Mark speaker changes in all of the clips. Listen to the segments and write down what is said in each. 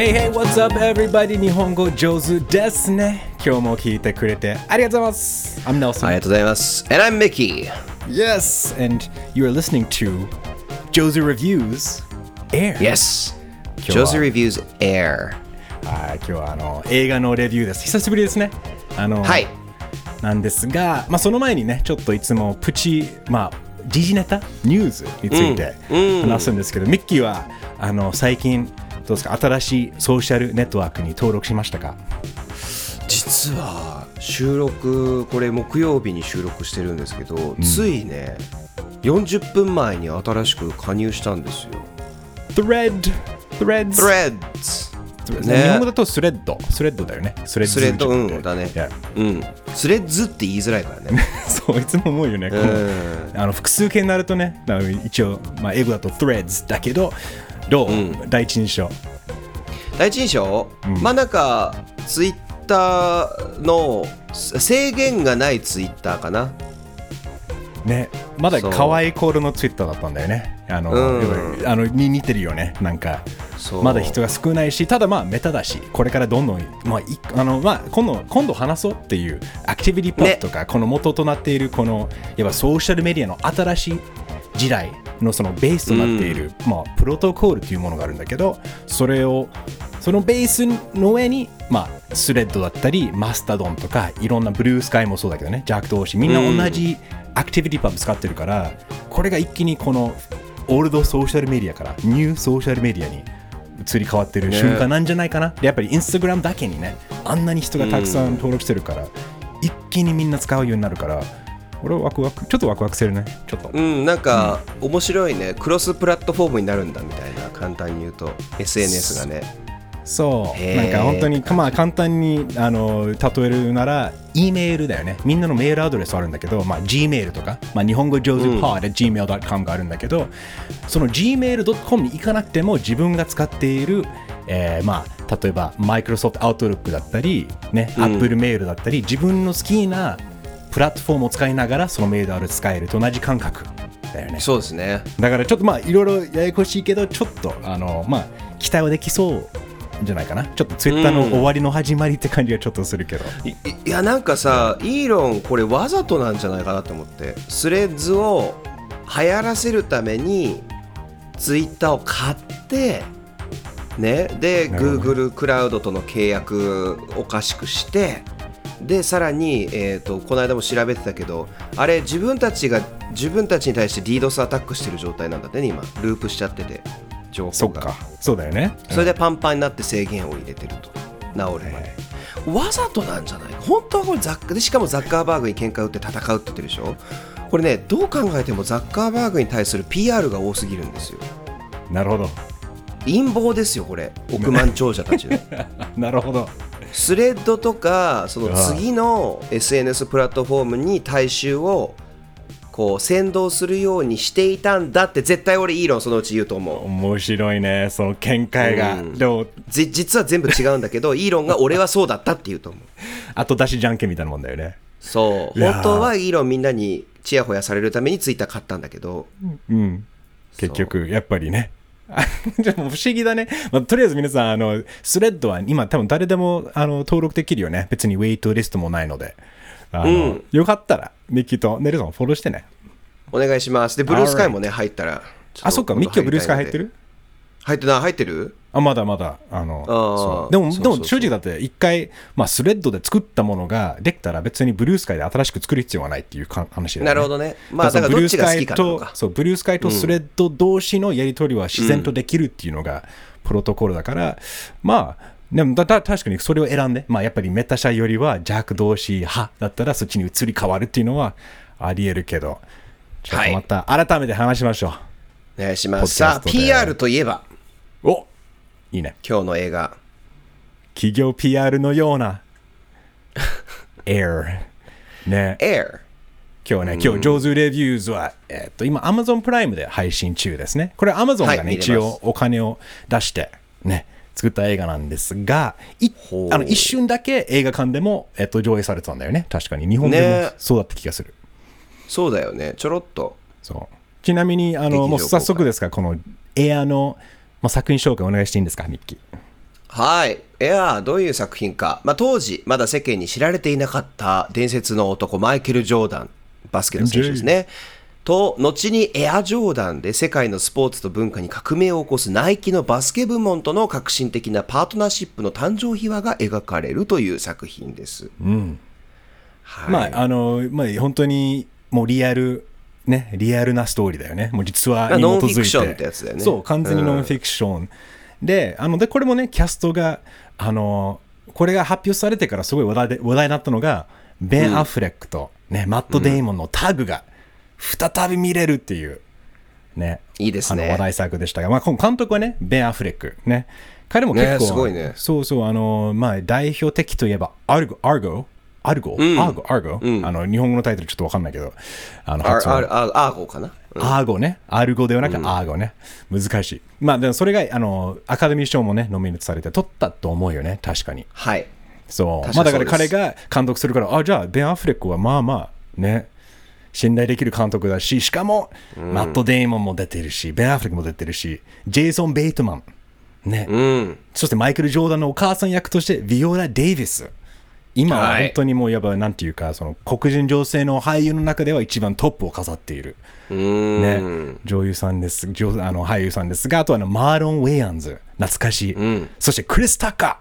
Speaker 1: Hey hey what's up everybody? 日本語上手ですね今日も聞いてくれてありがとうございます I'm Nelson
Speaker 2: ありがとうございます。And I'm Mickey.
Speaker 1: Yes and you are listening to Josie Reviews Air
Speaker 2: Yes.
Speaker 1: 今日は
Speaker 2: Josie Reviews Air.
Speaker 1: はい今日はあの映画のレビューです久しぶりですねあの
Speaker 2: はい。
Speaker 1: なんですが、まあ、その前にねちょっといつもプチまあ時事ネタニュースについて話すんですけど、ミッキーはあの最近どうですか？新しいソーシャルネットワークに登録しましたか？
Speaker 2: 実は収録これ木曜日に収録してるんですけど、ついね40分前に新しく加入したんですよ。
Speaker 1: Thread Threads
Speaker 2: Threads。ね。
Speaker 1: 日本語だとスレッド。スレッドだよね。スレッド
Speaker 2: スレッドうんだね。うん。スレッズって言いづらいからね。
Speaker 1: そういつも思うよね、あの複数形になるとね一応、まあ、英語だと Threads だけどどう、第一印象。
Speaker 2: 第一印象、まあなんかツイッターの制限がないツイッターかな。
Speaker 1: ね。まだ可愛い頃のツイッターだったんだよね。あの、
Speaker 2: うん。
Speaker 1: あのに似てるよね。なんかまだ人が少ないしただまあメタだしこれからどんどん、まあいあのまあ、今度今度話そうっていうアクティビティポップとか、この元となっているこのやっぱソーシャルメディアの新しい時代のそのベースとなっている、まあ、プロトコールというものがあるんだけどそれをそのベースの上に、まあ、スレッドだったりマスタドンとかいろんなブルースカイもそうだけどねジャック同士みんな同じアクティビティパブ使ってるからこれが一気にこのオールドソーシャルメディアからニューソーシャルメディアに移り変わってる瞬間なんじゃないかな、でやっぱりインスタグラムだけにねあんなに人がたくさん登録してるから、一気にみんな使うようになるから俺はワクワクちょっとワクワクするね。ちょっと、
Speaker 2: うん、なんか面白いね、クロスプラットフォームになるんだみたいな、簡単に言うと、SNS がね。
Speaker 1: そう。なんか本当にまあ簡単にあの例えるなら E メールだよね。みんなのメールアドレスあるんだけど、まあ、G メールとか、まあ、日本語上手 pod、gmail.com があるんだけどその gmail.com に行かなくても自分が使っている、えーまあ、例えば Microsoft Outlook だったり、ね Apple メールだったり自分の好きなプラットフォームを使いながらそのメールアドレス使えると同じ感覚だよね。
Speaker 2: そうですね。
Speaker 1: だからちょっとまあいろいろややこしいけどちょっとあのまあ期待はできそうじゃないかな。ちょっとツイッターの終わりの始まりって感じがちょっとするけど、
Speaker 2: いいや、なんかさ、イーロン、これわざとなんじゃないかなと思って、スレッズを流行らせるために、ツイッターを買って、ね、で、
Speaker 1: なるほ
Speaker 2: Google クラウドとの契約おかしくして、でさらに、えー、とこの間も調べてたけどあれ自分たちが自分たちに対して DDoS アタックしてる状態なんだってね今。ループしちゃってて情報が。
Speaker 1: そっか。そうだよね。
Speaker 2: それでパンパンになって制限を入れてると。治るまで。わざとなんじゃない？か本当はこれザッカでしかもザッカーバーグに喧嘩売って戦うって言ってるでしょ？これねどう考えてもザッカーバーグに対する PR が多すぎるんですよ。
Speaker 1: なるほど。
Speaker 2: 陰謀ですよこれ。億万長者たちの。
Speaker 1: なるほど
Speaker 2: スレッドとかその次の SNS プラットフォームに大衆をこう先導するようにしていたんだって絶対俺イーロンそのうち言うと思う。
Speaker 1: 面白いね。その見解が、
Speaker 2: うん。
Speaker 1: でも
Speaker 2: じ実は全部違うんだけどイーロンが俺はそうだったって言うと思う。
Speaker 1: 後出しじゃんけんみたいなもんだよね。
Speaker 2: そう。本当はイーロンみんなにちやほやされるためにツイッター買ったんだけど。
Speaker 1: うん。結局やっぱりね でも不思議だね、まあ、とりあえず皆さんあのスレッドは今多分誰でもあの登録できるよね。別にウェイトリストもないので。あの、
Speaker 2: うん。
Speaker 1: よかったらミッキーとネルソンフォローしてね。
Speaker 2: お願いします。でブルースカイもね入ったら
Speaker 1: あそっか。ミッキーはブルースカイ入ってる？
Speaker 2: 入ってない入ってる？
Speaker 1: あまだまだ。あのそう。でもでも正直だって一回、まあ、スレッドで作ったものができたら別にブルースカイで新しく作る必要はないっていうか話ね。
Speaker 2: なるほどね。まあだからどっちが好きかなのか。
Speaker 1: そうブルースカイとスレッド同士のやり取りは自然とできるっていうのがプロトコルだから、まあでもだだ確かにそれを選んで、まあ、やっぱりメタ社よりはジャック同士派だったらそっちに移り変わるっていうのはありえるけど。ちょっとまた改めて話しましょ
Speaker 2: お願いします。さあ PR といえば？
Speaker 1: う、おいいね。
Speaker 2: 今日の映画。
Speaker 1: 企業 PR のような。Air ね。
Speaker 2: Air
Speaker 1: 今日ね、今日、上手レビューズは、えっと、今、Amazon プライムで配信中ですね。これ、Amazon がね、
Speaker 2: はい
Speaker 1: 一応お金を出して、ね、作った映画なんですが、いあの一瞬だけ映画館でも、えっと、上映されてたんだよね。確かに。日本でも
Speaker 2: ね。
Speaker 1: そうだった気がする。
Speaker 2: そうだよね。ちょろっと。
Speaker 1: そう。ちなみに、あの、もう早速ですが、このエアの、まあ、作品紹介お願いしていいんですか、ミッキー。
Speaker 2: はい。いやどういう作品か。まあ、当時、まだ世間に知られていなかった伝説の男、マイケル・ジョーダン、バスケの選手ですね。と、後にエア・ジョーダンで世界のスポーツと文化に革命を起こすナイキのバスケ部門との革新的なパートナーシップの誕生秘話が描かれるという作品です。はい、
Speaker 1: まあ、あの、まあ、本当にもうリアル、ね、リアルなストーリーだよね。もう実話に基づいて。
Speaker 2: ノンフィクションってやつだよね
Speaker 1: そう、完全にノンフィクション。で、あの、で、これもね、キャストが、あの、これが発表されてからすごい話題で話題になったのが、ベン・アフレックと、ね、マット・デイモンのタグが再び見れるっていう、ね、
Speaker 2: いいですね
Speaker 1: あの話題作でしたが、まあ、監督はね、ベン・アフレック、ね、彼も結構、
Speaker 2: ねすごいね
Speaker 1: そうそう、あの、まあ、代表的といえば、アルゴ、アルゴ、アルゴ、
Speaker 2: ん
Speaker 1: アーゴ、アーゴ、あの、日本語のタイトルちょっとわかんないけど、あの、
Speaker 2: ア
Speaker 1: 発音
Speaker 2: アーゴかな？
Speaker 1: アーゴね。アルゴではなくアーゴね。難しい。まあ、でもそれが、あの、アカデミー賞もね、ノミネートされて取ったと思うよね、確かに。
Speaker 2: はい。
Speaker 1: そう。
Speaker 2: 確
Speaker 1: まあ、だ
Speaker 2: か
Speaker 1: ら彼が監督するから、あ、じゃあ、ベン・アフレックはまあまあ、ね、信頼できる監督だし、しかも、マット・デイモンも出てるし、ベン・アフレックも出てるし、ジェイソン・ベイトマン、ね、
Speaker 2: うん。
Speaker 1: そしてマイケル・ジョーダンのお母さん役として、ビオラ・デイビス。今は
Speaker 2: はい。
Speaker 1: 本当にもう、やっぱ、なんていうか、その黒人女性の俳優の中では一番トップを飾っている。
Speaker 2: うーん。
Speaker 1: ね、女優さんです、女あの俳優さんですが、あとはあのマーロン・ウェイアンズ、懐かしい、
Speaker 2: ん。
Speaker 1: そしてクリス・タッカ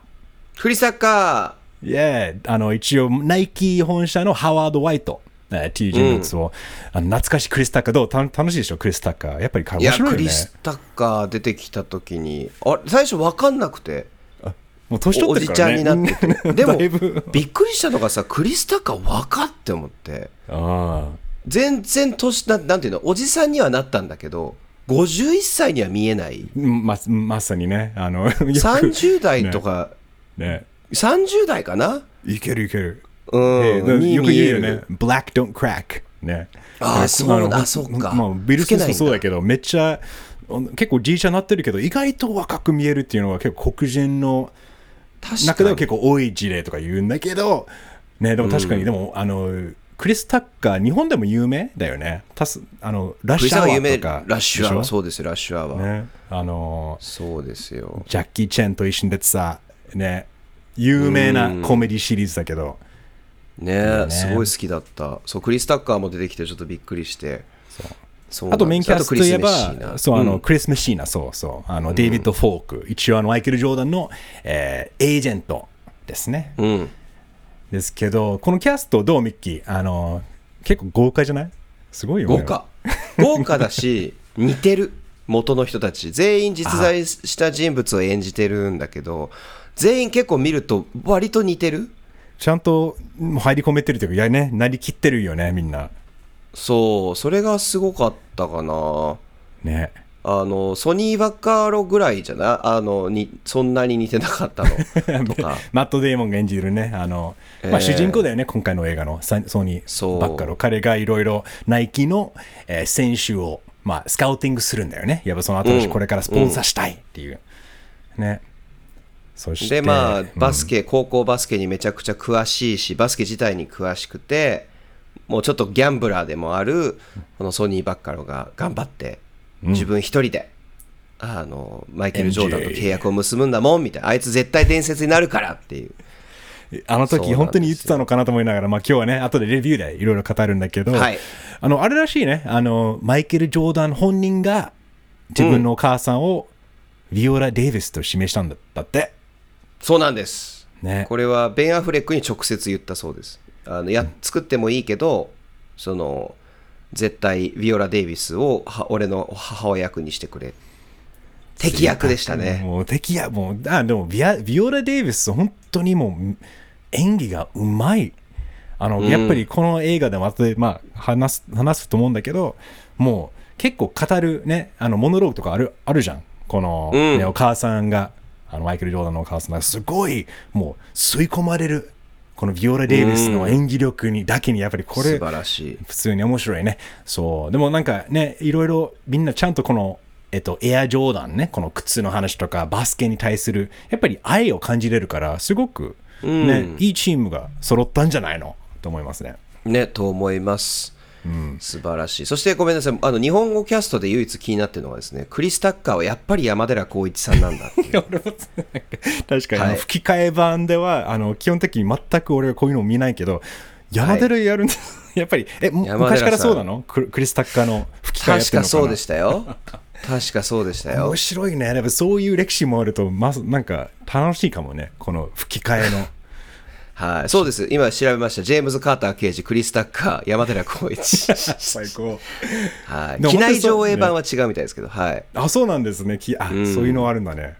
Speaker 2: フリサッカ
Speaker 1: ー、イエーあの一応、ナイキ本社のハワード・ワイト、えーっていう人物を、あの懐かしいクリス・タッカー、どう？た楽しいでしょ、クリス・タッカー。やっぱり面白いよね。
Speaker 2: クリ。ス・タッカー出てきたときに、あれ最初分かんなくて。
Speaker 1: もう年取
Speaker 2: お
Speaker 1: ってるから、
Speaker 2: じちゃん
Speaker 1: ね、
Speaker 2: になってて。でもびっくりしたのがさ、クリス・タッカー分かって思って。
Speaker 1: あ
Speaker 2: 全然年な、なんていうの、おじさんにはなったんだけど、51歳には見えない。
Speaker 1: あままさにね、あの、よく
Speaker 2: 30代とか、
Speaker 1: ね、
Speaker 2: 30代かな？い
Speaker 1: けるいける。
Speaker 2: うん
Speaker 1: えー
Speaker 2: に
Speaker 1: よく言うよ。ね、Black don't crack。ね。
Speaker 2: あーそうだ
Speaker 1: の
Speaker 2: そうか
Speaker 1: まあ、ビル・スミスもそうだけど、めっちゃ、結構じいちゃなってるけど、意外と若く見えるっていうのは結構黒人の
Speaker 2: 確
Speaker 1: 中では。結構多い事例とか言うんだけど、ね、でも確かに、でも、あの、クリス・タッカー、日本でも有名だよね。あのラッシュアワ
Speaker 2: ー
Speaker 1: とか。
Speaker 2: ラッシュアワー、そうですよ、ラッシュアワー。
Speaker 1: ょね。あの、
Speaker 2: そうですよ。
Speaker 1: ジャッキー・チェンと一緒に出てさ、ね、有名なコメディシリーズだけど、
Speaker 2: ね
Speaker 1: ね
Speaker 2: すごい好きだった。そう、クリス・タッカーも出てきてちょっとびっくりして。そう
Speaker 1: あとメインキャストといえばそう、あの、
Speaker 2: うん
Speaker 1: クリス・メシーナ、そうそう、あの、デイビッド・フォーク、一応あの、マイケル・ジョーダンの、えーエージェントですね。
Speaker 2: うん。
Speaker 1: ですけど、このキャストどうミッキー？あの、結構豪華じゃない？すごいよね。
Speaker 2: 豪華。豪華だし、似てる。元の人たち。全員実在した人物を演じてるんだけど、全員結構見ると割と似てる？
Speaker 1: ちゃんと入り込めてるというか、いやね、なりきってるよね、みんな。
Speaker 2: そう、それがすごかったかな。
Speaker 1: ね。
Speaker 2: あの、ソニー・バッカーロぐらいじゃない？あの、に、そんなに似てなかったの。とか。
Speaker 1: マット・デーモンが演じるね、あの、まあ、
Speaker 2: えー
Speaker 1: 主人公だよね、今回の映画のサソニーばっかの。彼がいろいろナイキの、えー選手を、まあ、スカウティングするんだよね。やっぱその新しい
Speaker 2: うん
Speaker 1: これからスポンサーしたいっていう。ね。そして、
Speaker 2: でまあ
Speaker 1: うん
Speaker 2: バスケ、高校バスケにめちゃくちゃ詳しいしバスケ自体に詳しくてもうちょっとギャンブラーでもあるこのソニー・バッカロが頑張って自分一人で、あのマイケル・ジョーダンと契約を結ぶんだもんみたいな。あいつ絶対伝説になるからっていう。
Speaker 1: あの時本当に言ってたのかなと思いながら、まあ今日はね、後でレビューでいろいろ語るんだけど、
Speaker 2: はい。
Speaker 1: あの、あれらしいね、あの、マイケル・ジョーダン本人が自分のお母さんをビオラ・デイビスと指名したんだって。
Speaker 2: そうなんです。
Speaker 1: ね。
Speaker 2: これはベン・アフレックに直接言ったそうですあのや作ってもいいけどその絶対ビオラ・デイビスをは俺の母親役にしてくれ敵役でしたね
Speaker 1: もう敵や、もう、あ、でもビア、ビオラ・デイビス、本当にもう、演技がうまい。あの、やっぱりこの映画でも後で、まあ、話す、話すと思うんだけど、もう、結構語るね、あの、モノローグとかある、あるじゃん。この、
Speaker 2: うん
Speaker 1: ねお母さんが、あの、マイケル・ジョーダンのお母さんが、すごい、もう、吸い込まれる。このビオラ・デイビスの演技力に、だけに、やっぱりこれ、
Speaker 2: 素晴らしい
Speaker 1: 普通に面白いね。そう。でもなんかね、いろいろみんなちゃんとこの、えっと、エアジョーダンね、この靴の話とかバスケに対する、やっぱり愛を感じれるから、すごく、ね、いいチームが揃ったんじゃないの？と思いますね。
Speaker 2: ねと思います、素晴らしい。そしてごめんなさい。あの日本語キャストで唯一気になってるのはですねクリス・タッカーはやっぱり山寺宏一さんなんだ
Speaker 1: 確かに、
Speaker 2: はい。
Speaker 1: 吹き替え版ではあの基本的に全く俺はこういうのを見ないけど山寺やるんです、やっぱりえ昔からそうなの？ククリス・タッカーの吹き替えやってるのかな？
Speaker 2: 確かそうでしたよ。確かそうでしたよ。
Speaker 1: 面白いね。やっぱそういう歴史もあるとまずなんか楽しいかもね。この吹き替えの
Speaker 2: はい。そうです。今調べました。ジェームズ・カーター刑事クリス・タッカー山寺宏一。
Speaker 1: 最高。
Speaker 2: はい。機内上映版は違うみたいですけど、はい。
Speaker 1: あそうなんですね。きあ、
Speaker 2: ん。
Speaker 1: そういうのあるんだね。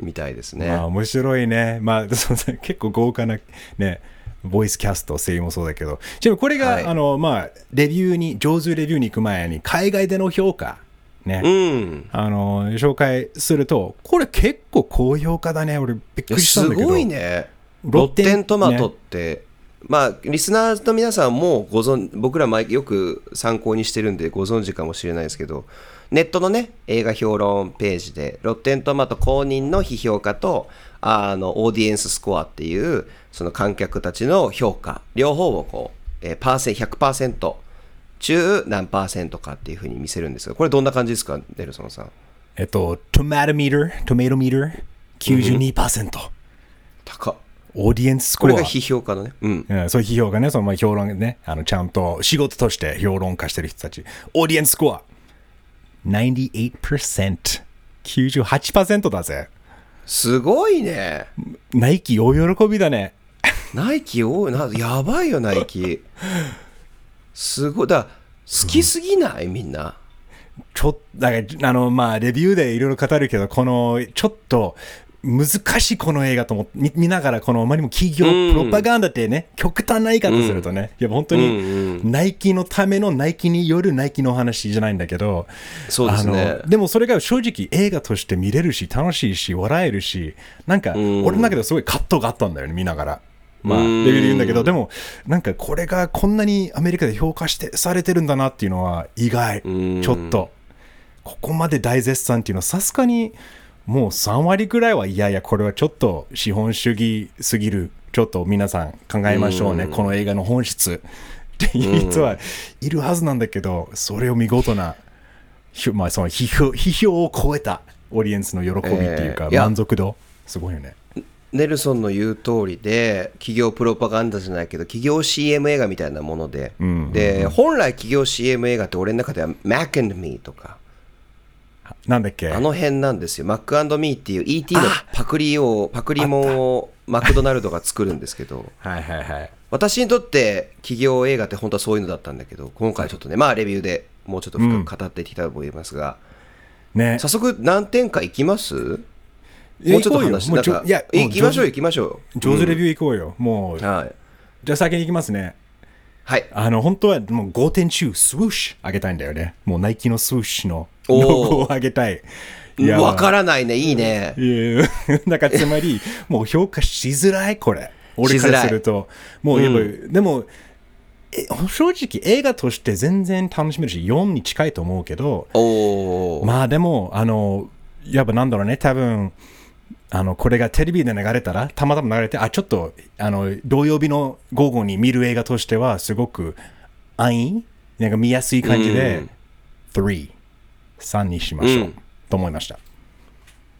Speaker 2: みたいですね、
Speaker 1: まあ面白いね。まあ、結構豪華なね、ボイスキャスト、声優もそうだけど。ちなみにこれが、
Speaker 2: はい。
Speaker 1: あの、まあ、レビューに、上手レビューに行く前に、海外での評価、ね、
Speaker 2: うん。
Speaker 1: あの、紹介すると、これ結構高評価だね。俺、びっくりしたんだけど。
Speaker 2: すごいね
Speaker 1: ロッテン
Speaker 2: トマトって、まあリスナーの皆さんもご存僕ら毎よく参考にしてるんでご存知かもしれないですけどネットのね映画評論ページでロッテントマト公認の批評家とあのオーディエンススコアっていうその観客たちの評価両方をこう、えーパーセン100%中何パーセントかっていうふうに見せるんですがこれどんな感じですかネルソンさん？
Speaker 1: えっと、トマトミーター、トメイトミーター、92%。
Speaker 2: 高っ
Speaker 1: オーディエンススコア。
Speaker 2: これが批評家のねうん
Speaker 1: うん、そういう批評がね、そのまあ評論ね、あのちゃんと仕事として評論家してる人たち。オーディエンススコア、98%。98%だぜ。
Speaker 2: すごいね
Speaker 1: ナイキ大喜びだね。
Speaker 2: ナイキ多いな、やばいよ、ナイキ。すごい、だ好きすぎない、みんな。
Speaker 1: ちょっと、だから、あの、まあ、レビューでいろいろ語るけど、この、ちょっと、難しいこの映画と思見見ながらこのあまりにも企業
Speaker 2: うん。
Speaker 1: プロパガンダってね、極端な言い方するとね、いや本当に
Speaker 2: うん
Speaker 1: ナイキのためのナイキによるナイキの話じゃないんだけど
Speaker 2: そうですね。
Speaker 1: でもそれが正直映画として見れるし楽しいし笑えるしなんか
Speaker 2: ん。
Speaker 1: 俺の中ですごい葛藤があったんだよね見ながら。まあ、レ
Speaker 2: うん。
Speaker 1: ビューで言うんだけど、でも、なんかこれがこんなにアメリカで評価してされてるんだなっていうのは意外、
Speaker 2: うん。
Speaker 1: ちょっと。ここまで大絶賛っていうのはさすがにもう3割ぐらいはいやいやこれはちょっと資本主義すぎる。ちょっと皆さん考えましょうね、この映画の本質。っていう人はいるはずなんだけどそれを見事な、ひまあ、その批評批評を超えたオーディエンスの喜びっていうか、満足度？すごいよね。
Speaker 2: ネルソンの言う通りで、企業プロパガンダじゃないけど、企業 CM 映画みたいなもので、
Speaker 1: ん
Speaker 2: で、本来企業 CM 映画って俺の中では Mac and Me とか、
Speaker 1: なんだっけ？
Speaker 2: あの辺なんですよ。Mac and Me っていう ET のパクリを、パクリもんをマクドナルドが作るんですけど、
Speaker 1: はいはいはい。
Speaker 2: 私にとって企業映画って本当はそういうのだったんだけど今回ちょっとねまあレビューでもうちょっと深く語っていきたいと思いますが、
Speaker 1: ね。
Speaker 2: 早速何点かいきます？もうちょっと話なんか
Speaker 1: いやもう
Speaker 2: 行きましょう行きましょう。
Speaker 1: 上手レビュー行こうよ、もう
Speaker 2: うんはい。
Speaker 1: じゃあ先に行きますね。
Speaker 2: はい。
Speaker 1: あの、本当はもう5点中、スウォッシュあげたいんだよね。もうナイキのスウォッシュのロゴ をあげたい。
Speaker 2: わからないねいいね。
Speaker 1: だ からつまり、もう評価しづらい、これ。俺からすると。もうやっぱ、でも、え正直映画として全然楽しめるし、4に近いと思うけど、まあでも、あの、やっぱなんだろうね、多分あのこれがテレビで流れたら、たまたま流れて、あ、ちょっと、あの、土曜日の午後に見る映画としては、すごく安易？なんか見やすい感じで、3、3にしましょう、
Speaker 2: うん
Speaker 1: と思いました。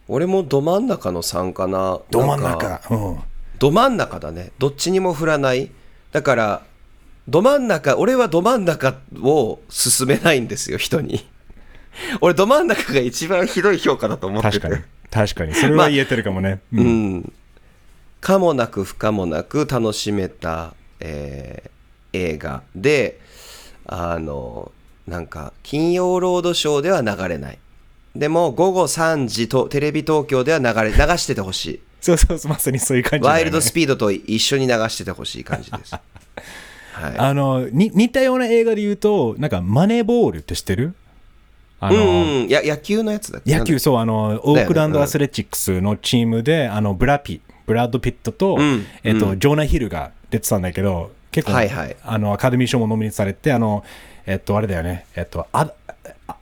Speaker 2: 俺もど真ん中の3かな
Speaker 1: ど真ん中？うん。
Speaker 2: ど真ん中だねどっちにも振らないだからど真ん中俺はど真ん中を勧めないんですよ人に俺ど真ん中が一番ひどい評価だと思ってて
Speaker 1: 確かに。確かに。それは言えてるかもね。う
Speaker 2: うんん、可もなく不可もなく楽しめた、えー映画であのなんか金曜ロードショーでは流れない。でも午後3時とテレビ東京では流れ流しててほしい。
Speaker 1: そうそうそう、まさにそういう感じね、
Speaker 2: ワイルドスピードと一緒に流しててほしい感じです。はい、
Speaker 1: あのに似たような映画で言うと、なんかマネーボールって知ってる？あの、
Speaker 2: うんうん、や野球のやつだっけ？
Speaker 1: 野球、そう、あの、オークランドアスレチックスのチームで、あの、ブラピ、ブラッド・ピットと、
Speaker 2: ん。
Speaker 1: えっと、ジョーナ・ヒルが出てたんだけど、結構、
Speaker 2: はいはい。
Speaker 1: あの、アカデミー賞もノミネートされて、あの、えっと、あれだよね、えっと、ア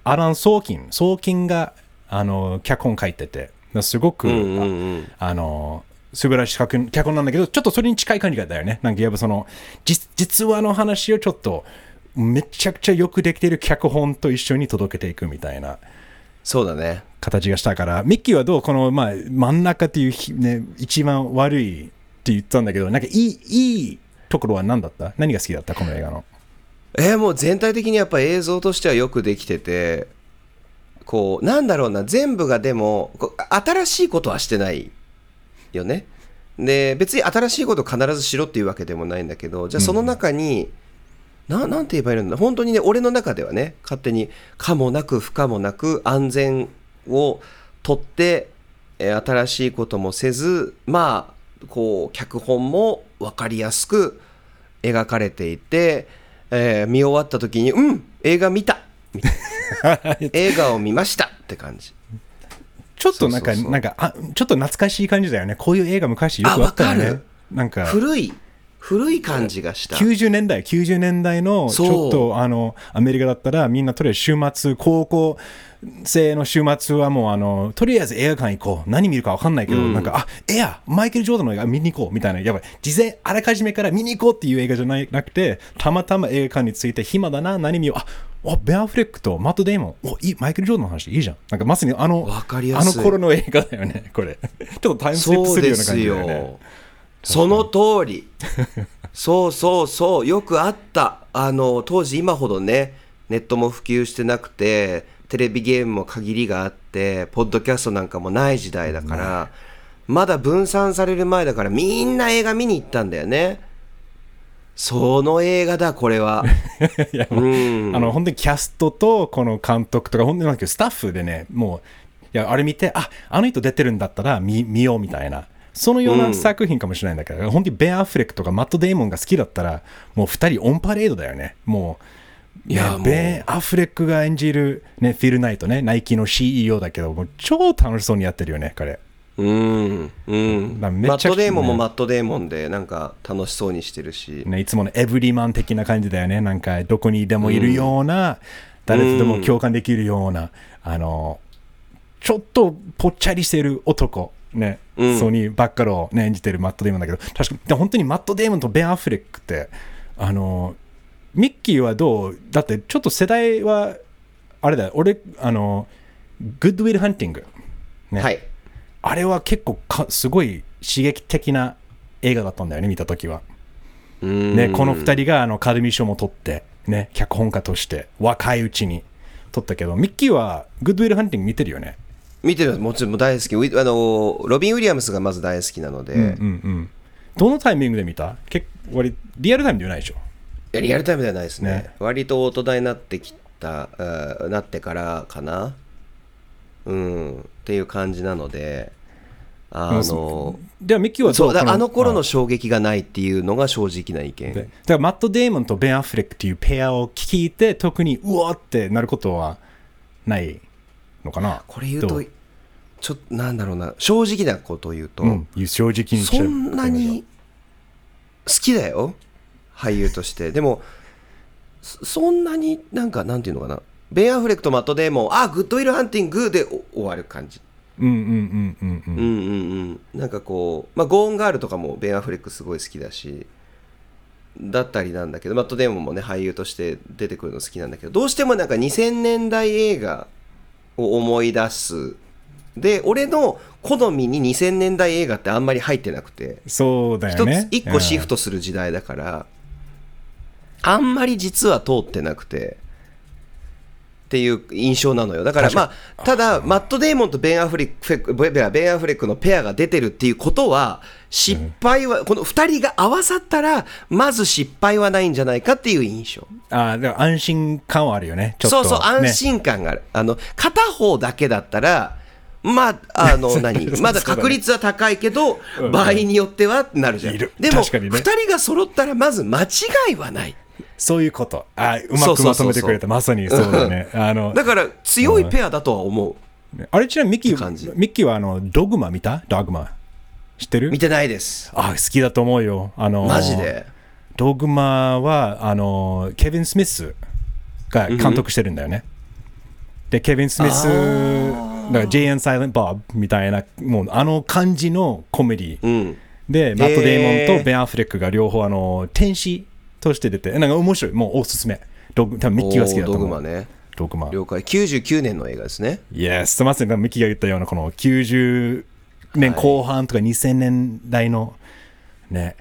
Speaker 1: アラン・ソーキン、ソーキンが、あの、脚本書いてて、すごく、
Speaker 2: うんうんうん、
Speaker 1: あの、素晴らしい脚脚本なんだけど、ちょっとそれに近い感じがだよね。なんかやっぱその、実実話の話をちょっとめちゃくちゃよくできている脚本と一緒に届けていくみたいな。
Speaker 2: そうだね。
Speaker 1: 形がしたから、ミッキーはどうこの、まあ、真ん中っていうひ、ね、一番悪いって言ったんだけど、なんかいい、いいところは何だった？何が好きだった？この映画の。
Speaker 2: えーもう全体的にやっぱ映像としてはよくできててこうなんだろうな全部がでも新しいことはしてないよね。で別に新しいこと必ずしろっていうわけでもないんだけどじゃあその中に、ななんて言えばいいんだ本当にね俺の中ではね勝手に可もなく不可もなく安全をとって、えー新しいこともせずまあこう脚本も分かりやすく描かれていて、えー見終わった時にうん映画見た。映画を見ましたって感じ。
Speaker 1: ちょっとなんか、なんかあ、ちょっと懐かしい感じだよね。こういう映画昔よくあったよね。なんか、
Speaker 2: 古い古い感じがした。
Speaker 1: 90年代、90年代のちょっとあのアメリカだったら、みんなとりあえず週末、高校生の週末はもうあの、とりあえず映画館行こう。何見るか分かんないけど、
Speaker 2: うん
Speaker 1: なんか、あエア、マイケル・ジョーダンの映画見に行こうみたいな、やばい、事前、あらかじめから見に行こうっていう映画じゃないなくて、たまたま映画館について暇だな、何見よう。あおベアフレックとマット・デイモン、おいいマイケル・ジョーダンの話いいじゃん。なんかまさにあの、あの頃の映画だよね、これ。ちょっとタイムスリップするような感
Speaker 2: す
Speaker 1: じだよね。
Speaker 2: よその通り そうそうそうよくあったあの当時今ほどねネットも普及してなくてテレビゲームも限りがあってポッドキャストなんかもない時代だから、まだ分散される前だからみんな映画見に行ったんだよね。その映画だこれは。
Speaker 1: いや
Speaker 2: うん。
Speaker 1: あの本当にキャストとこの監督とか本当になんかスタッフでねもういやあれ見てああの人出てるんだったら見見ようみたいな。そのような作品かもしれないんだけど、本当にベン・アフレックとかマット・デイモンが好きだったらもう2人オンパレードだよね。もうねベン・アフレックが演じる、ね、フィル・ナイトねナイキの CEO だけどもう超楽しそうにやってるよね彼。
Speaker 2: うんうん。マットデーモンもマットデーモンでなんか楽しそうにしてるし、
Speaker 1: ね、いつものエブリマン的な感じだよね。なんか、どこにでもいるような、誰とでも共感できるような、あの、ちょっとぽっちゃりしてる男、ね、
Speaker 2: うん。
Speaker 1: ソニー・バッカロー、ね、演じてるマット・デーモンだけど、確かに、で本当にマット・デーモンとベン・アフレックって、あの、ミッキーはどう？だって、ちょっと世代は、あれだよ、俺、あの、グッドウィル・ハンティング。ね。
Speaker 2: はい。
Speaker 1: あれは結構か、すごい刺激的な映画だったんだよね、見たときは。
Speaker 2: うん。
Speaker 1: ね、この2人があのアカデミー賞も取って、ね、脚本家として若いうちに取ったけどミッキーはグッドウィル・ハンティング見てるよね？
Speaker 2: 見てるもちろん大好き。あのロビン・ウィリアムスがまず大好きなので、
Speaker 1: うんうん、どのタイミングで見た？結構割リアルタイムではないでしょ？
Speaker 2: リアルタイムではないですね。
Speaker 1: ね。
Speaker 2: 割と大人になってきたなってからかな。うん。っていう感じなのであの
Speaker 1: ではミッキーはど
Speaker 2: そうあの頃の衝撃がないっていうのが正直な意見。
Speaker 1: でだからマット・デーモンとベン・アフレックっていうペアを聞いて特にうわーってなることはないのかな？
Speaker 2: これ言うとちょっとなんだろうな。正直なことを言うと、
Speaker 1: うん、正直に
Speaker 2: そんなに好きだよ俳優として。でも、そんなになんか、なんていうのかな。ベン・アフレックとマット・デーモン、あ、グッドウィル・ハンティングで終わる感じ。
Speaker 1: うんうんうんうんうん。
Speaker 2: なんかこう、まあ、ゴーン・ガールとかもベン・アフレックすごい好きだし、だったりなんだけど、マット・デーモンもね、俳優として出てくるの好きなんだけど、どうしてもなんか2000年代映画を思い出す。で、俺の好みに2000年代映画ってあんまり入ってなくて。
Speaker 1: そうだよね。
Speaker 2: 一個シフトする時代だから。うんあんまり実は通ってなくてっていう印象なのよ。だからまあただマット・デーモンとベン・アフレックベン・アフレックのペアが出てるっていうことは失敗は、この2人が合わさったらまず失敗はないんじゃないかっていう印象。
Speaker 1: あでも安心感はあるよね。ちょっと。
Speaker 2: そうそう
Speaker 1: ね。
Speaker 2: 安心感がある、あの片方だけだったらまあ、あの、何？まだ確率は高いけど、場合によってはなるじゃん。でも、二人が揃ったら、まず間違いはない。
Speaker 1: そういうこと。あうまくまとめてくれた。まさにそうだね。あの、
Speaker 2: だから、強いペアだとは思う。
Speaker 1: あれちなみにミッキミッキーはあの、ドグマ見た？ドグマ。知ってる？
Speaker 2: 見てないです。
Speaker 1: あ、好きだと思うよ。あの、
Speaker 2: マジで？
Speaker 1: ドグマは、あの、ケビン・スミスが監督してるんだよね。で、ケビン・スミス、だから J. and Silent Bob みたいな、もうあの感じのコメディ。
Speaker 2: うん。
Speaker 1: で、マット・デイモンとベン・アフレックが両方あの天使として出て、なんか面白い、もうおすすめ。ドグ多分ミッキーが好きだと思う。
Speaker 2: ドグマね
Speaker 1: ドグマ。
Speaker 2: 了解99年の映画ですね
Speaker 1: Yes、すみません、ミッキーが言ったような、この90年後半とか2000年代の、ね、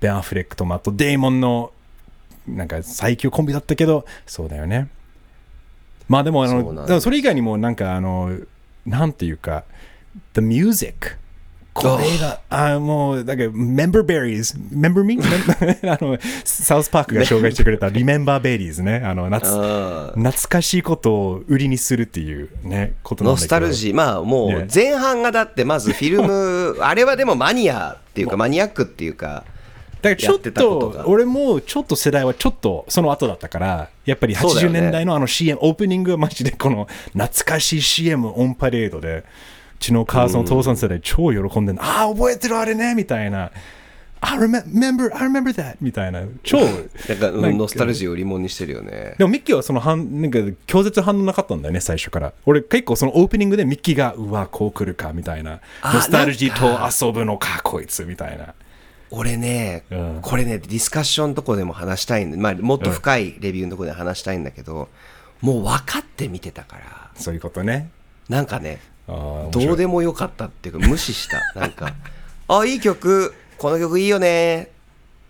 Speaker 1: ベン・アフレックとマット・デイモンの、なんか最強コンビだったけど、そうだよね。まあでも、あの、
Speaker 2: そ
Speaker 1: それ以外にも、なんか、あの、なんていうか、The Music。これが、あもう、だけど、Member Berries、Member Me? あの、サウスパークが紹介してくれた Remember Berries ね。あの、夏、
Speaker 2: あー。
Speaker 1: 懐かしいことを売りにするっていうね、ことなんだけど。
Speaker 2: ノスタルジー。まあも
Speaker 1: ね。
Speaker 2: う前半がだってまずフィルムあれはでもマニアっていうかマニアックっていうか
Speaker 1: だからちょっ
Speaker 2: と
Speaker 1: 俺もちょっと世代はちょっとその後だったからやっぱり80
Speaker 2: そうだよね。
Speaker 1: 年代のあの CM、オープニングはマジでこの懐かしい CM オンパレードで。うちの母さんお父さん世代超喜んでるああ覚えてるあれね。みたいな。I remember, I remember that みたいな。超
Speaker 2: なんかうんノスタルジーを売り物にしてるよね。
Speaker 1: でもミッキーはその反なんか拒絶反応なかったんだよね最初から。俺結構そのオープニングでミッキーがうわこう来るかみたいな。
Speaker 2: あ
Speaker 1: ノスタルジーと遊ぶのかこいつみたいな。
Speaker 2: 俺ね、
Speaker 1: うん。
Speaker 2: これねディスカッションのとこでも話したいんで、まあ、もっと深いレビューのとこで話したいんだけど、もう分かって見てたから。
Speaker 1: そういうことね。
Speaker 2: なんかねどうでもよかったっていうか無視した。なんかあいい曲この曲いいよね。っ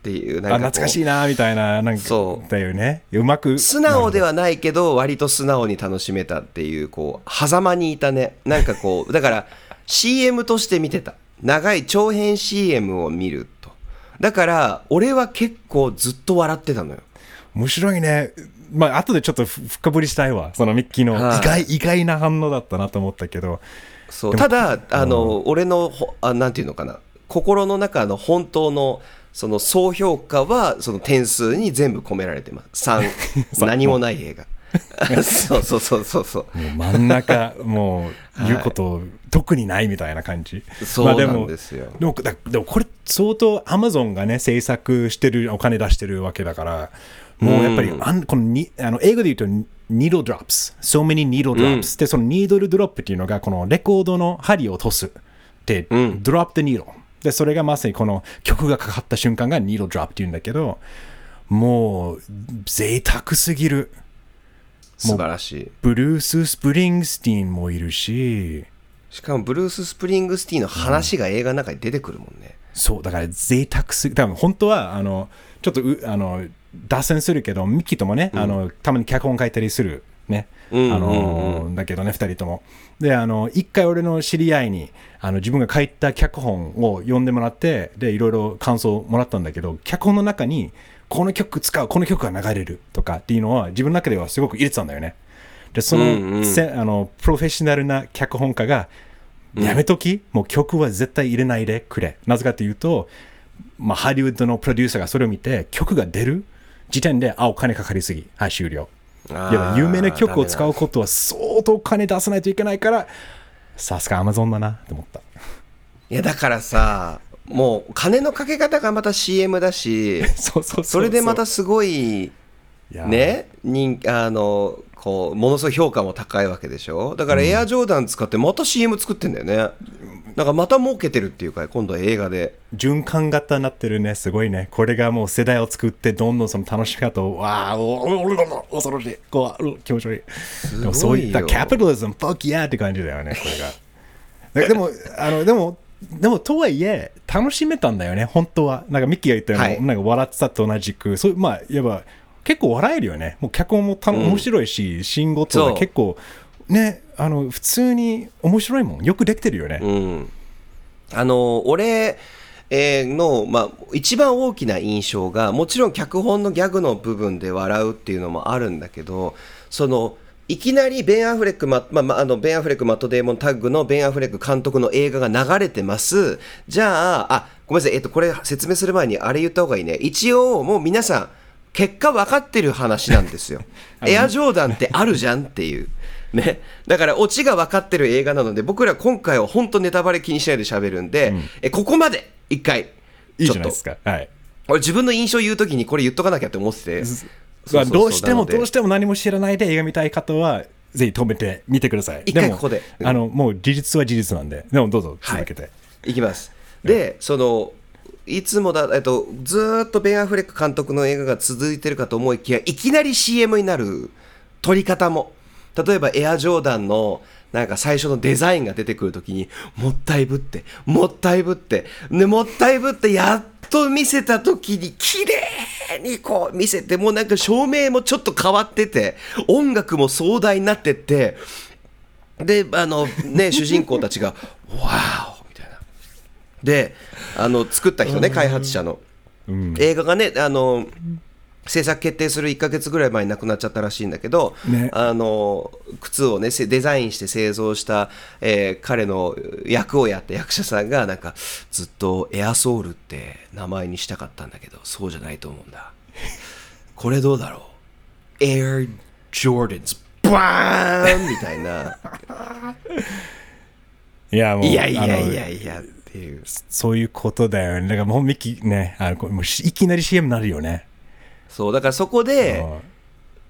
Speaker 2: ていうなんか
Speaker 1: 懐かしいなみたいななんか
Speaker 2: そう。
Speaker 1: だよね。うまく。
Speaker 2: 素直で
Speaker 1: は
Speaker 2: はないけど割と素直に楽しめたっていうこう狭間にいたね。なんかこう だから CM として見てた。長い長編 CM を見ると。だから俺は結構ずっと笑ってたのよ。
Speaker 1: 面白いねまあ後でちょっとふ深掘りしたいわ。そのミッキーの。
Speaker 2: はい。
Speaker 1: 意外意外な反応だったなと思ったけど。
Speaker 2: そう。ただあの、俺のほあなんていうのかな。心の中の本当のその総評価はその点数に全部込められてます。3 何もない映画。そうそうそうそうそう。
Speaker 1: もう真ん中もう言うこと特にないみたいな感じ、
Speaker 2: そう
Speaker 1: まあでも
Speaker 2: なんですよ。
Speaker 1: でもだでもこれ相当アマゾンがね制作してるお金出してるわけだからもうやっぱり、あんこのにあの英語で言うと needle drops so many needle drops、でその needle drop っていうのがこのレコードの針を落とすで、drop the needle でそれがまさにこの曲がかかった瞬間が needle drop っていうんだけどもう贅沢すぎる。
Speaker 2: 素晴らしい。
Speaker 1: ブルース・スプリングスティーンもいるし。
Speaker 2: しかもブルース・スプリングスティーンの話が映画の中に出てくるもんね、
Speaker 1: そうだから贅沢すぎ多分本当はあのちょっとうあの脱線するけどミッキーともね、あのたまに脚本書いたりするね、
Speaker 2: うん
Speaker 1: あのだけどね2人とも。であの一回俺の知り合いにあの自分が書いた脚本を読んでもらってでいろいろ感想をもらったんだけど脚本の中にこの曲使うこの曲が流れるとかっていうのは自分の中ではすごく入れてたんだよね。でその,、
Speaker 2: うんうん。
Speaker 1: せあのプロフェッショナルな脚本家がやめとき、もう曲は絶対入れないでくれ。なぜかというと、まあ、ハリウッドのプロデューサーがそれを見て曲が出る時点であお金かかりすぎ。はい終了。有名な曲を使うことは相当金出さないといけないからさすがアマゾンだなって思った。
Speaker 2: いやだからさもう金のかけ方がまた CM だし
Speaker 1: そ
Speaker 2: れでまたすごいね人あのこうものすごい評価も高いわけでしょ。だからエアジョーダン使ってまた CM 作ってんだよね、なんかまた儲けてるっていうか今度は映画で。
Speaker 1: 循環型になってるねすごいね。これがもう世代を作ってどんどんその楽しみ方をわあおおおお恐ろしいこう気持ち悪いでもそういったキャピタリズムファッキーって感じだよねこれがでもあのでもでもとはいえ楽しめたんだよね本当はなんかミッキーが言ったように、
Speaker 2: はい
Speaker 1: なんか笑ってたと同じくそういうまあいわば結構笑えるよねもう脚本もた、面白いし慎吾と
Speaker 2: そう
Speaker 1: は結構ねあの普通に面白いもんよくできてるよね、
Speaker 2: うん。あの俺えーの、まあ、一番大きな印象がもちろん脚本のギャグの部分で笑うっていうのもあるんだけどそのいきなりベン・アフレック、まままあのベン・アフレック、マット・デーモンタッグのベン・アフレック監督の映画が流れてます。じゃああごめんなさい、えっと、これ説明する前にあれ言った方がいいね。一応もう皆さん結果分かってる話なんですよ。エアジョーダンってあるじゃんっていうね、だからオチが分かってる映画なので僕ら今回は本当ネタバレ気にしないで喋るんで、えここまで一回
Speaker 1: いいじゃないですか。はい。
Speaker 2: 俺自分の印象言うときにこれ言っとかなきゃって思ってて。
Speaker 1: まあ
Speaker 2: そう
Speaker 1: どうしてもどうしても何も知らないで映画見たい方はぜひ止めてみてください。も
Speaker 2: 一回ここで。
Speaker 1: あのもう事実は事実なんで、でもどうぞ
Speaker 2: はい。
Speaker 1: 続けて。
Speaker 2: いきます。でそのいつもだ、えっと、ずーっとベン・アフレック監督の映画が続いてるかと思いきや、いきなり CM になる撮り方も。例えばエアジョーダンのなんか最初のデザインが出てくるときに、もったいぶって、もったいぶって、ね、もったいぶって、やっと見せたときに、綺麗にこう見せて、もうなんか照明もちょっと変わってて、音楽も壮大になってって、で、あのね、主人公たちが、わーおみたいな。で、あの、作った人ね、開発者の。映画がね、あの、制作決定する1ヶ月ぐらい前に亡くなっちゃったらしいんだけど、
Speaker 1: ね。
Speaker 2: あの靴をねせデザインして製造した、えー彼の役をやった役者さんがなんかずっとエアソールって名前にしたかったんだけどそうじゃないと思うんだ。これどうだろう？Air Jordans バーンみたいな。い
Speaker 1: や、もう、
Speaker 2: いやいやいやいやっていう。
Speaker 1: そういうことだよね。だからもうミキね、あのもうしいきなり CM になるよね。
Speaker 2: そうだからそこで、
Speaker 1: うん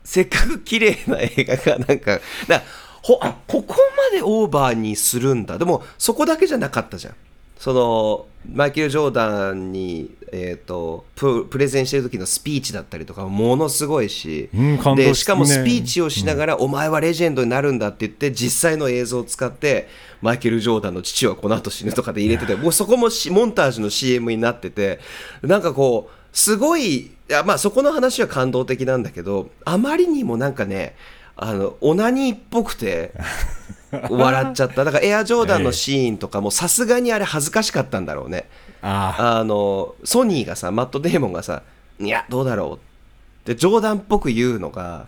Speaker 2: せっかく綺麗な映画がなんかだほあここまでオーバーにするんだ。でもそこだけじゃなかったじゃん。そのマイケル・ジョーダンに、えー、とププレゼンしてる時のスピーチだったりとかものすごいし、
Speaker 1: うん
Speaker 2: でしかも
Speaker 1: ね。
Speaker 2: スピーチをしながら、お前はレジェンドになるんだって言って実際の映像を使ってマイケル・ジョーダンの父はこの後死ぬとかで入れててもうそこもしモンタージュの CM になっててなんかこうすごいいやまあそこの話は感動的なんだけどあまりにもなんかねあのオナニーっぽくて 笑っちゃった。だからエアジョーダンのシーンとかもさすがにあれ恥ずかしかったんだろうね。
Speaker 1: あ
Speaker 2: あのソニーがさマット・デーモンがさ「いやどうだろう」って冗談っぽく言うのが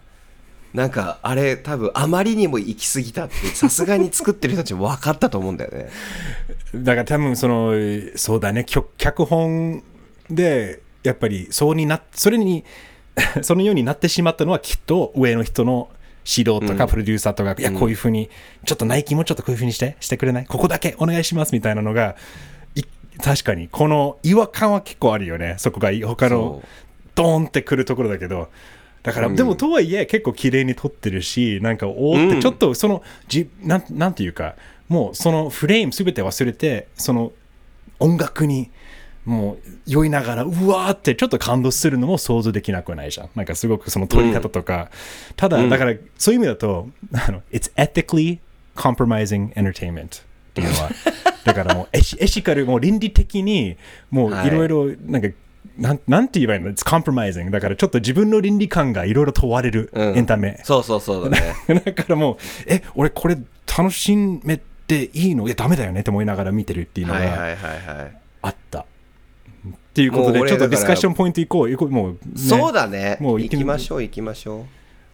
Speaker 2: なんかあれ多分あまりにも行き過ぎたってさすがに作ってる人たちも分かったと思うんだよね。
Speaker 1: あ、だから多分その、そうだね、脚脚本で、やっぱりそうになっそれに、そのようになってしまったのはきっと上の人の指導とかプロデューサーとか、いや、こういうふうに、ちょっとナイキもちょっとこういうふうにして、してくれない？ここだけお願いしますみたいなのが、い確かに、この違和感は結構あるよね。そこが他のドーンってくるところだけど。だから、でもとはいえ結構綺麗に撮ってるし、なんかおーってちょっとその、じなんなんていうか、もうそのフレームすべて忘れて、その音楽にもう酔いながら、うわーってちょっと感動するのも想像できなくはないじゃん。なんかすごくその撮り方とか。ただ、だからそういう意味だと、あの、It's ethically compromising entertainment っていうのは、だからもう エシエシカル、もう倫理的に、もういろいろ、なんか、なんなんて言えばいいの ?It's compromising. だからちょっと自分の倫理観がいろいろ問われる
Speaker 2: うん
Speaker 1: エンタメ。
Speaker 2: そうそうそうだね。
Speaker 1: だからもう、え、俺これ楽しめていいの？いや、ダメだよねって思いながら見てるっていうのが
Speaker 2: はいはいはいはい。
Speaker 1: あっていうことで、ちょっとディスカッションポイント行こう。行こうもう、ね
Speaker 2: そうだね。
Speaker 1: もう行
Speaker 2: きましょう行きましょ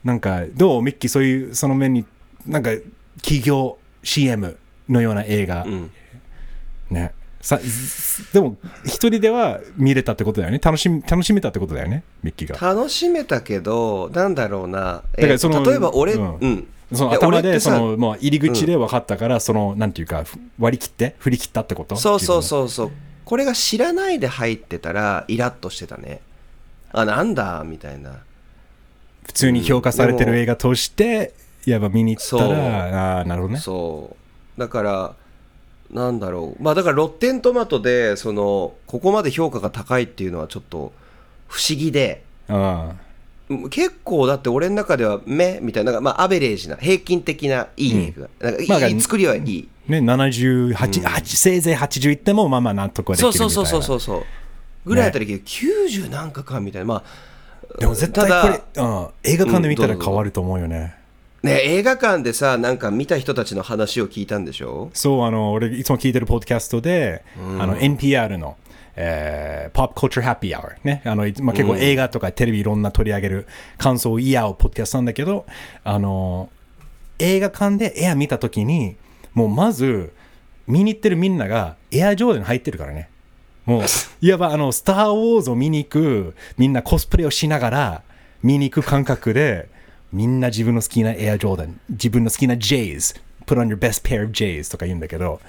Speaker 2: う。
Speaker 1: なんか、どうミッキー、そういう、その面に、なんか、企業 CM のような映画、
Speaker 2: うん
Speaker 1: ね。さでも、一人では見れたってことだよね。楽しみ楽しめたってことだよね、ミッキーが。
Speaker 2: 楽しめたけどなんだろうな、
Speaker 1: だからその
Speaker 2: えー例えば俺、
Speaker 1: う
Speaker 2: うんん
Speaker 1: その頭で、その、もう入り口で分かったから、その、なんていうか、ふ割り切って、振り切ったってこと？
Speaker 2: そうそう
Speaker 1: う。
Speaker 2: そうそうこれが知らないで入ってたらイラッとしてたね。あなんだ？みたいな。
Speaker 1: 普通に評価されてる映画として、やっぱ見に行ったら、ああー、なるほどね。
Speaker 2: そう。だからなんだろう。まあだからロッテントマトでそのここまで評価が高いっていうのはちょっと不思議で。
Speaker 1: あ
Speaker 2: うん結構だって俺の中では目みたいなまあアベレージな平均的ないい映画、なんかいい、
Speaker 1: まあ
Speaker 2: 作りはいい、
Speaker 1: あね、78、8せいぜい80いっても、まあまあ、なんとかできるみたいうな。
Speaker 2: そそうそうそうそうそう。ぐらいやったらいいけど、90なんかかみたいな。まあ
Speaker 1: でも絶対これ、うん、映画館で見たら変わると思うよね。
Speaker 2: ね映画館でさなんか見た人たちの話を聞いたんでしょ？
Speaker 1: そう、あの、俺、いつも聞いてるポッドキャストで、あの、NPR の、えー、Pop Culture Happy Hour ね。あの、いまあ、結構映画とかテレビいろんな取り上げる感想を言い合うポッドキャストなんだけど、あの、映画館でエア見たときに、もうまず、見に行ってるみんながエアジョーダン入ってるからね。もう、いわばあの、スター・ウォーズを見に行く、みんなコスプレをしながら、見に行く感覚で、みんな自分の好きなエアジョーダン、自分の好きな J's、put on your best pair of J's とか言うんだけど、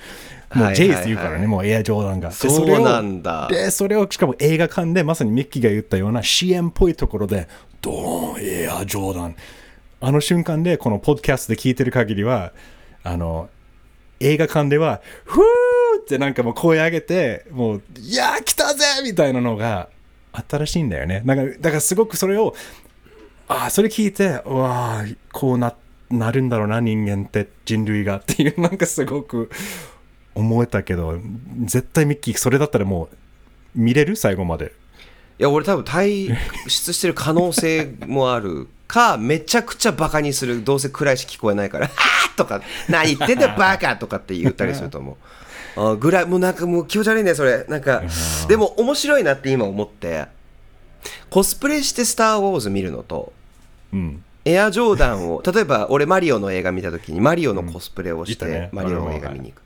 Speaker 1: もう
Speaker 2: はいはい
Speaker 1: J's って言うからね、もうエアジョーダンが。で
Speaker 2: そう
Speaker 1: れを
Speaker 2: なんだ
Speaker 1: で、それをしかも映画館でまさにミッキーが言ったような CM っぽいところで、ドーン、エアジョーダン。あの瞬間で、このポッドキャストで聞いてる限りは、あの、映画館では、ふーっってなんかもう声上げて、もう、いやー来たぜみたいなのが新しいんだよね。なんかだからすごくそれを、ああ、それ聞いて、うわあ、こうな、なるんだろうな、人間って、人類がっていう、なんかすごく思えたけど、絶対ミッキー、それだったらもう、見れる？最後まで。
Speaker 2: いや俺多分退出してる可能性もあるか めちゃくちゃバカにするどうせ暗いし聞こえないから「はあ!」とか「何言ってんだよ バカ!」とかって言ったりすると思う あぐらいもうなんかもう気持ち悪いねそれなんかでも面白いなって今思ってコスプレして「スター・ウォーズ」見るのと
Speaker 1: うん。
Speaker 2: エアジョーダンを例えば俺マリオの映画見た時にマリオのコスプレをして、マリオの映画見に行く、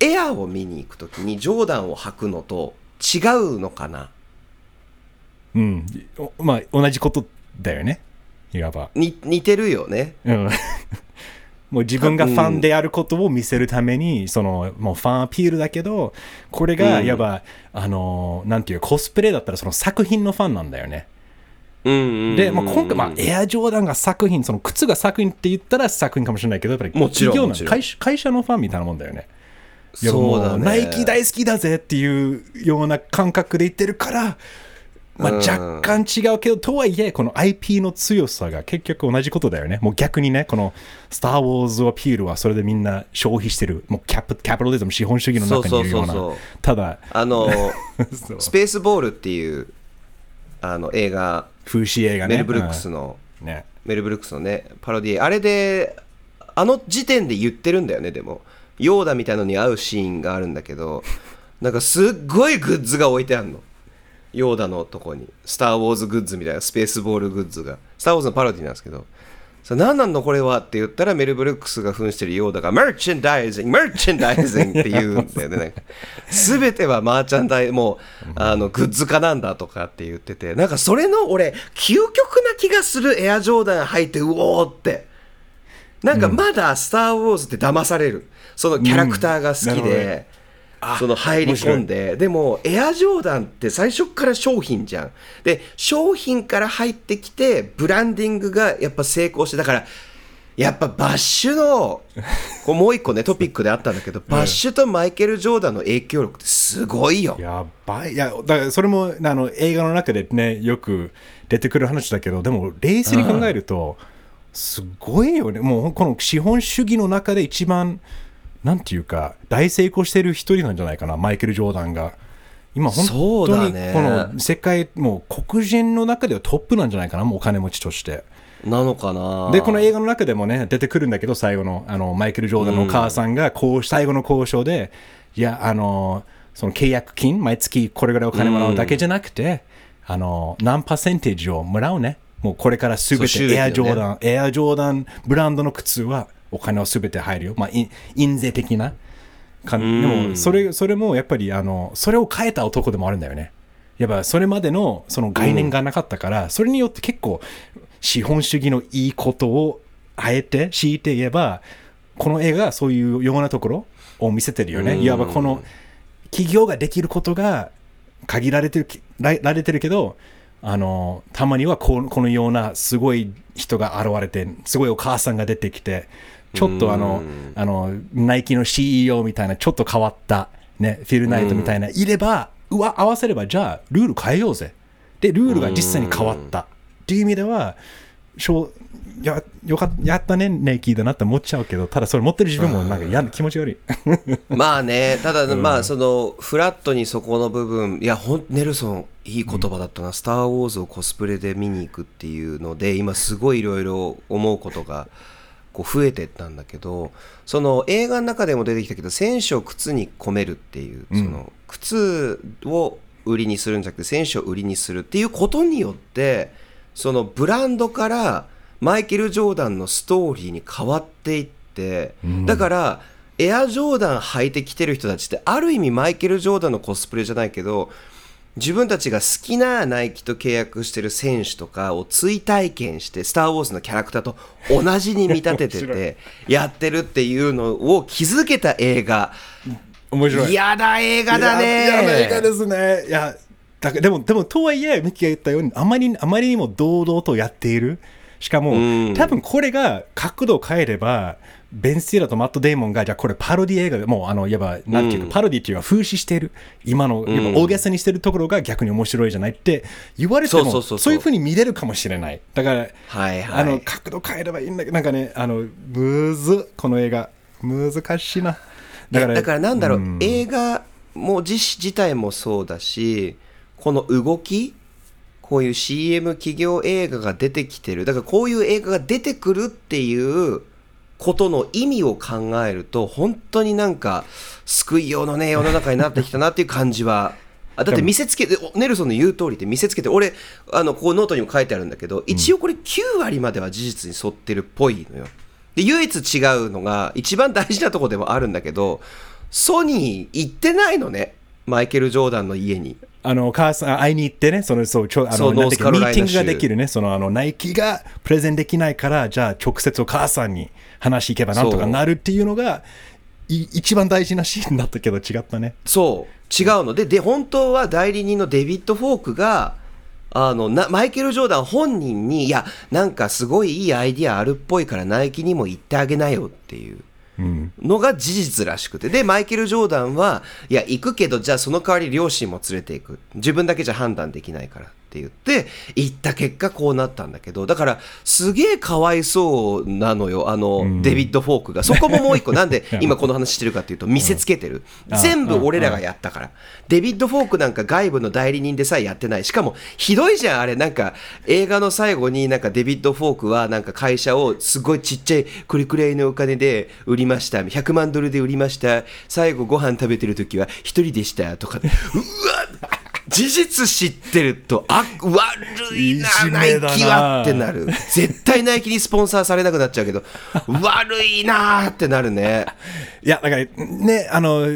Speaker 2: エアを見に行く時にジョーダンを履くのと違うのかな？
Speaker 1: うん。おまあ、同じことだよね。いわば。
Speaker 2: に似てるよね
Speaker 1: うん。もう自分がファンであることを見せるために、その、もうファンアピールだけど、これが、
Speaker 2: うん
Speaker 1: いわば、あの、なんていう、コスプレだったらその作品のファンなんだよね。
Speaker 2: うんうんうんうん
Speaker 1: で、まあ、今回、まあ、エアジョーダンが作品、その靴が作品って言ったら作品かもしれないけど、やっぱり企業の会社のファンみたいなもんだよね。
Speaker 2: そうだね。
Speaker 1: もナイキ大好きだぜっていうような感覚で言ってるから、まあ、
Speaker 2: うん。
Speaker 1: 若干違うけど、とはいえ、この IP の強さが結局同じことだよね。もう逆にね、このスター・ウォーズアピールはそれでみんな消費してる、もうキャピキャピタリズム、資本主義の中にいるような。
Speaker 2: そうそうそうそう、
Speaker 1: ただ、
Speaker 2: あの スペースボールっていうあの映画。
Speaker 1: 風刺映画ね。
Speaker 2: メル・ブルックスの、
Speaker 1: うん。ね。
Speaker 2: メル・ブルックスのねパロディあれであの時点で言ってるんだよねでもヨーダみたいのに合うシーンがあるんだけどなんかすっごいグッズが置いてあるの。ヨーダのとこに。スター・ウォーズグッズみたいなスペースボールグッズが。スター・ウォーズのパロディなんですけど。それ何なんのこれはって言ったらメル・ブルックスが扮してるヨーダが Merchandising merchandising って言うんだよね。なんか全てはマーチャンダイもうあのグッズ化なんだとかって言ってて。なんかそれの俺究極な気がするエアジョーダン履いてうおーって。なんかまだ「スター・ウォーズ」って騙される。そのキャラクターが好き
Speaker 1: うん。
Speaker 2: その入り込んででもエアジョーダンって最初から商品じゃん。で商品から入ってきてブランディングがやっぱ成功してだからやっぱバッシュのこうもう一個ね トピックであったんだけど、バッシュとマイケル・ジョーダンの影響力ってすごいよ。
Speaker 1: やばい。いや、だからそれもあの映画の中でね、よく出てくる話だけど、でも冷静に考えると、すごいよね。もうこの資本主義の中で一番、なんていうか、大成功してる一人なんじゃないかな、マイケル・ジョーダンが。今、本当にこの世界、もう黒人の中ではトップなんじゃないかな、もうお金持ちとして。
Speaker 2: なのかな
Speaker 1: で、この映画の中でもね、出てくるんだけど、最後の、あの、マイケル・ジョーダンのお母さんが、こう、最後の交渉で、いや、あの、その契約金、毎月これぐらいお金もらうだけじゃなくて、あの、何パーセンテージをもらうね。もうこれからすべてエアジョーダン、エアジョーダンブランドの靴はお金をすべて入るよ。まあ、い印税的な感じ。でも、それ、それもやっぱり、あの、それを変えた男でもあるんだよね。やっぱそれまでのその概念がなかったから、それによって結構資本主義のいいことをあえて強いて言えばこの映画はそういうようなところを見せてるよね、いわばこの企業ができることが限られてるらられてるけどあのたまにはこうこのようなすごい人が現れてすごいお母さんが出てきてちょっとあのあのナイキの CEO みたいなちょっと変わった、ね、フィルナイトみたいな、いればうわ合わせればじゃあルール変えようぜ。でルールが実際に変わった。っていう意味ではしょうやよかっやったねネイキーだなって思っちゃうけどただそれ持ってる自分もなんか嫌な気持ち悪い。
Speaker 2: まあね、ただ、まあ、その、フラットにそこの部分、いや、ほん、ネルソン、いい言葉だったな、スター・ウォーズをコスプレで見に行くっていうので、今、すごいいろいろ思うことが、こう、増えてったんだけど、その、映画の中でも出てきたけど、選手を靴に込めるっていう、その、靴を売りにするんじゃなくて、選手を売りにするっていうことによって、その、ブランドから、マイケル・ジョーダンのストーリーに変わっていって、だから、エアジョーダン履いてきてる人たちって、ある意味マイケル・ジョーダンのコスプレじゃないけど、自分たちが好きなナイキと契約してる選手とかを追体験して、スター・ウォーズのキャラクターと同じに見立ててて、やってるっていうのを気づけた映画。
Speaker 1: 面白い
Speaker 2: 嫌な映画だね。
Speaker 1: 嫌な映画ですねいやだでもでもとはいえミキが言ったようにあまりあまりにも堂々とやっているしかも、
Speaker 2: うん。
Speaker 1: 多分これが角度を変えれば、ベン・スティーラーとマット・デイモンが、じゃあこれパロディ映画でもう、あの、いわば、なんていうか、
Speaker 2: うん
Speaker 1: パロディっていうのは風刺している、今の、いわば大げさにしてるところが逆に面白いじゃないって言われても、
Speaker 2: そう
Speaker 1: いうふうに見れるかもしれない。だから、
Speaker 2: はいはい。
Speaker 1: あの、角度変えればいいんだけど、なんかね、あの、むずっ、この映画。難しいな。
Speaker 2: だからだからなんだろう、
Speaker 1: ん。
Speaker 2: 映画も自自体もそうだしこの動きこういう CM 企業映画が出てきてる。だからこういう映画が出てくるっていうことの意味を考えると本当になんか救いようのね世の中になってきたなっていう感じは。あだって見せつけておネルソンの言う通りって見せつけて俺あのこうノートにも書いてあるんだけど一応これ9割までは事実に沿ってるっぽいのよ。で唯一違うのが一番大事なところでもあるんだけどソニー行ってないのねマイケル・ジョーダンの家に
Speaker 1: あの、母さん、会いに行ってね、その、そう、ちょあの、ミーティングが
Speaker 2: 州
Speaker 1: できるね、その、あの、ナイキがプレゼンできないから、じゃあ、直接お母さんに話し行けばなんとかなるっていうのが、い一番大事なシーンだったけど、違ったね。
Speaker 2: そう違うのでで本当は代理人のデビッド・フォークがあのなマイケル・ジョーダン本人にいやなんかすごいいいアイディアあるっぽいからナイキにも言ってあげなよっていう
Speaker 1: うん。
Speaker 2: のが事実らしくて。でマイケル・ジョーダンはいや行くけどじゃあその代わり両親も連れていく。自分だけじゃ判断できないから。って言って行った結果こうなったんだけどだからすげえかわいそうなのよ。あの、デビッド・フォークが。そこももう一個。なんで今この話してるかっていうと見せつけてる、
Speaker 1: うん。
Speaker 2: 全部俺らがやったから、デビッド・フォークなんか外部の代理人でさえやってない。しかもひどいじゃんあれ。なんか映画の最後になんかデビッド・フォークはなんか会社をすごいちっちゃいこれくらいのお金で売りました。100万ドルで売りました。最後ご飯食べてる時は一人でした。とか。うわ事実知ってるとあ悪いない
Speaker 1: じ
Speaker 2: ナイキはってなる。絶対ナイキにスポンサーされなくなっちゃうけど 悪いなーってなるね。
Speaker 1: いや、だから、ね、あの、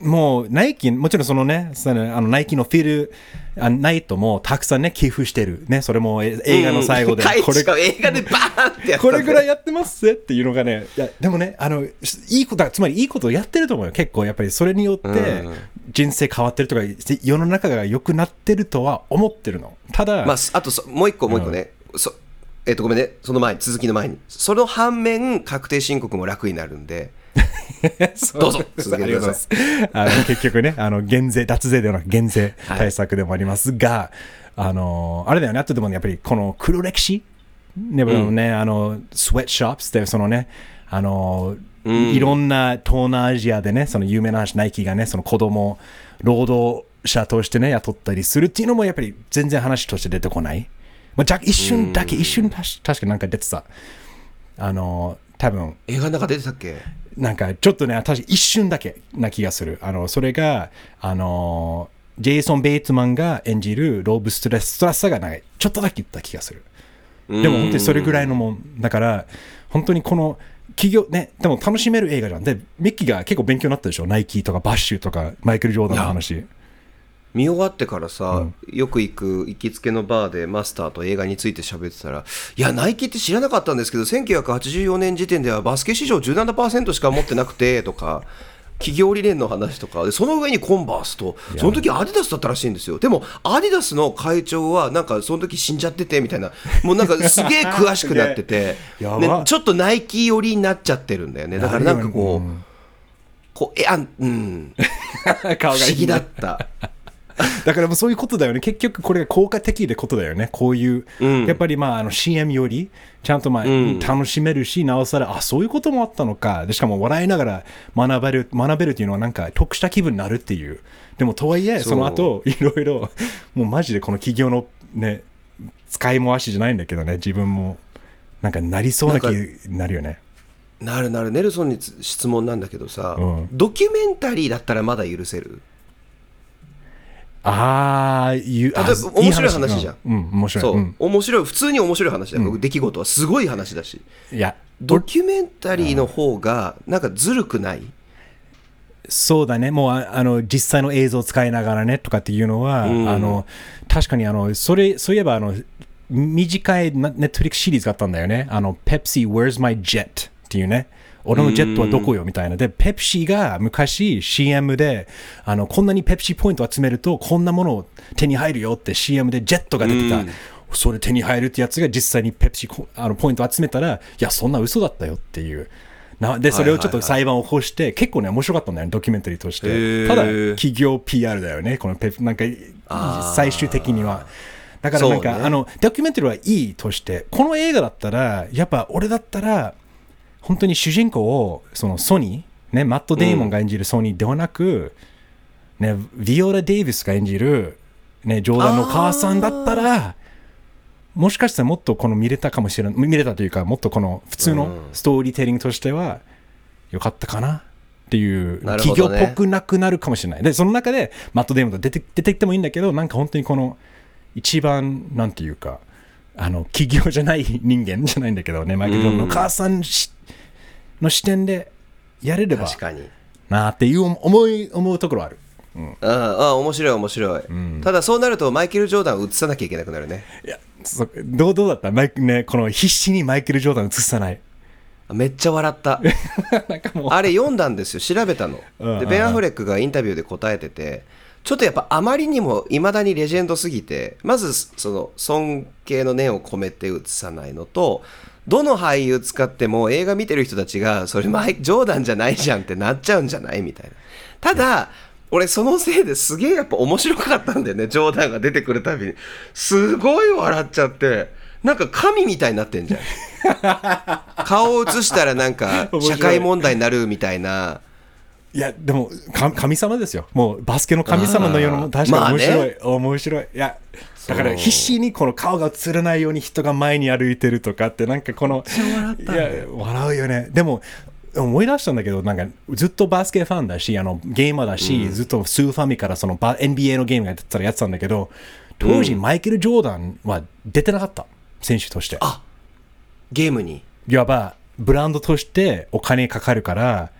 Speaker 1: もう、ナイキ、もちろんそのね、そのあのナイキのフィル、あナイトもたくさんね、寄付してる。ね、それもえ映画の最後で、
Speaker 2: うん。
Speaker 1: これ
Speaker 2: しかも映画でバーンってやった
Speaker 1: これぐらい
Speaker 2: い
Speaker 1: やってますぜっていうのがね、いやでもね、あの、いいこと、つまりいいことをやってると思うよ。結構、やっぱりそれによって
Speaker 2: うん。
Speaker 1: 人生変わってるとか、世の中が良くなってるとは思ってるの。ただ、
Speaker 2: まあ、あとそもう一個もう一個ね、そえっ、とごめんね。その前に続きの前に。その反面確定申告も楽になるんで どうぞ。続けてください。
Speaker 1: ありがとうございますあの結局ね、あの減税、脱税ではなく減税対策でもありますが、あのあれだよね、あとでもね、やっぱりこの黒歴史、ねねあのスウェットショップスで、そのね、あのいろんな東南アジアでね、その有名な話、ナイキがね、その子供労働者としてね、雇ったりするっていうのも、やっぱり全然話として出てこない。まあ、じゃ一瞬だけ、一瞬確確かなんか出てた。あの多分。
Speaker 2: 映画の中出てたっけ？
Speaker 1: なんかちょっとね、確か一瞬だけな気がする。あの、それが、あの、ジェイソン・ベイツマンが演じるローブ・ストレス・ストラッサーがなんかちょっとだけ言った気がする。でも本当にそれぐらいのもん。だから、本当にこの企業、ね、でも楽しめる映画じゃん。で、ミッキーが結構勉強になったでしょ。ナイキとかバッシュとか、マイケル・ジョーダンの話。
Speaker 2: 見終わってからさ、よく行く行きつけのバーでマスターと映画について喋ってたらいやナイキって知らなかったんですけど1984年時点ではバスケ市場17%しか持ってなくてとか 企業理念の話とか。でその上にコンバースとその時アディダスだったらしいんですよ。でもアディダスの会長はなんかその時死んじゃっててみたいな。もうなんかすげえ詳しくなってて、ね、ちょっとナイキ寄りになっちゃってるんだよね。だからなんかこう、
Speaker 1: うん。
Speaker 2: こうえあんうん。
Speaker 1: 顔
Speaker 2: 不思議だった。
Speaker 1: だからもうそういうことだよね。結局これが効果的でことだよね。こういう、
Speaker 2: うん
Speaker 1: やっぱりまああの CM よりちゃんとまあ、
Speaker 2: ん
Speaker 1: 楽しめるし、なおさら、あ、そういうこともあったのか。でしかも笑いながら学べる、学べるっていうのはなんか得した気分になるっていう。でもとはいえ、
Speaker 2: そ
Speaker 1: の後、いろいろ、もうマジでこの企業のね、使い回しじゃないんだけどね、自分もなんかなりそうな気になるよね。
Speaker 2: なるなるネルソンにつ質問なんだけどさ、
Speaker 1: うん
Speaker 2: ドキュメンタリーだったらまだ許せる？
Speaker 1: ああ、いう、あ
Speaker 2: 例えば面白い話じゃん。
Speaker 1: うん、うん面白い。
Speaker 2: そう、
Speaker 1: うん。
Speaker 2: 面白い普通に面白い話だ。よ、出来事はすごい話だし。
Speaker 1: いや、
Speaker 2: ドキュメンタリーの方がなんかずるくない？
Speaker 1: そうだね、もうああの実際の映像を使いながらねとかっていうのは、
Speaker 2: うん。
Speaker 1: あの確かにあのそれそういえばあの短いネットフリックスシリーズがあったんだよね。あの Pepsi Where's My Jet っていうね。俺のジェットはどこよみたいな。で、ペプシが昔 CM で、あの、こんなにペプシポイント集めると、こんなものを手に入るよって CM でジェットが出てた。それ手に入るってやつが実際にペプシコあのポイント集めたら、いや、そんな嘘だったよっていう。なで、それをちょっと裁判を起こして、結構ね、面白かったんだよね、ドキュメンタリーとして。ただ、企業 PR だよね、このペプ、なんか、最終的には。だからなんか、
Speaker 2: ね
Speaker 1: あの、ドキュメンタリーはいいとして、この映画だったら、やっぱ俺だったら、本当に主人公を、そのソニー、ね、マット・デイモンが演じるソニーではなく、ね、ビオラ・デイビスが演じる、ね、ジョーダンの母さんだったら、もしかしたらもっとこの見れたかもしれない、見れたというか、もっとこの普通のストーリーテリングとしては、よかったかなっていう、企業っぽくなくなるかもしれない。で、その中でマット・デイモンが出て出てきてもいいんだけど、なんか本当にこの、一番、なんていうか、あの、企業じゃない人間じゃないんだけどね、マイケル・ジョーダンの母さんしの視点でやれれば
Speaker 2: 確かに。
Speaker 1: なっていう思い、思うところある。
Speaker 2: うん。あ面白い面白い、ただそうなるとマイケル・ジョーダンを映さなきゃいけなくなるね。
Speaker 1: いや、そどうどうだった？マイクね、この必死にマイケル・ジョーダン映さない。
Speaker 2: めっちゃ笑った。
Speaker 1: なんかもう、
Speaker 2: あれ読んだんですよ。調べたの。
Speaker 1: うん。
Speaker 2: でベン・アフレックがインタビューで答えててちょっとやっぱあまりにもいまだにレジェンドすぎてまずその尊敬の念を込めて映さないのとどの俳優使っても映画見てる人たちがそれマイジョーダンじゃないじゃんってなっちゃうんじゃない？みたいな。ただ俺そのせいですげえやっぱ面白かったんだよねジョーダンが出てくるたびに。すごい笑っちゃってなんか神みたいになってんじゃん。顔を映したらなんか社会問題になるみたいな。い
Speaker 1: や、でも、か神様ですよ。もう、バスケの神様のような、
Speaker 2: あー
Speaker 1: 確かに面白い、
Speaker 2: まあね。
Speaker 1: 面白い。いや、だから必死にこの顔が映らないように人が前に歩いてるとかって、なんかこの、いや、笑うよね。でも、思い出したんだけど、なんかずっとバスケファンだし、あのゲーマーだし、ずっとスーファミからそのバ NBA のゲームがやってたらやってたんだけど、当時、マイケル・ジョーダンは出てなかった、選手として。
Speaker 2: あゲームに。
Speaker 1: いわばブランドとしてお金かかるから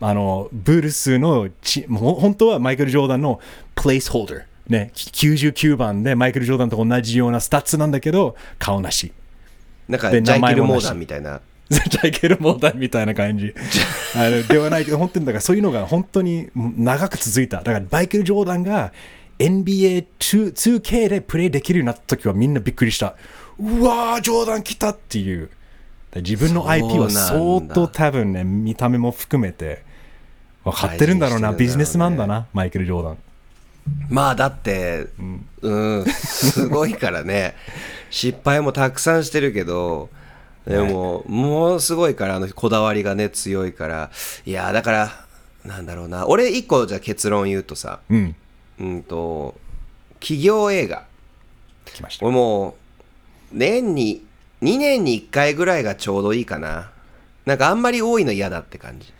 Speaker 1: あのブルズのちもう本当はマイケル・ジョーダンのプレイスホルダー、ね、99番でマイケル・ジョーダンと同じようなスタッツなんだけど顔なし。
Speaker 2: なんか
Speaker 1: で
Speaker 2: ジャイケル・モーダンみたいな。
Speaker 1: ジャイケル・モーダンみたいな感じ。あのではないけど本当にだからそういうのが本当に長く続いた。だからマイケル・ジョーダンが NBA2K でプレイできるようになった時はみんなびっくりした。うわージョーダン来たっていう。自分の IP は相当多分ね見た目も含めて分かってるんだろうな。ビジネスマンだなマイケル・ジョーダン
Speaker 2: まあだってうん、すごいからね。失敗もたくさんしてるけどでも、ものすごいからあのこだわりがね強いから。いやだからなんだろうな。俺一個じゃあ結論言うとさ
Speaker 1: うん。
Speaker 2: うんと企業映画。
Speaker 1: 来ました。
Speaker 2: 俺もう年に2年に1回ぐらいがちょうどいいかな。なんかあんまり多いの嫌だって感じ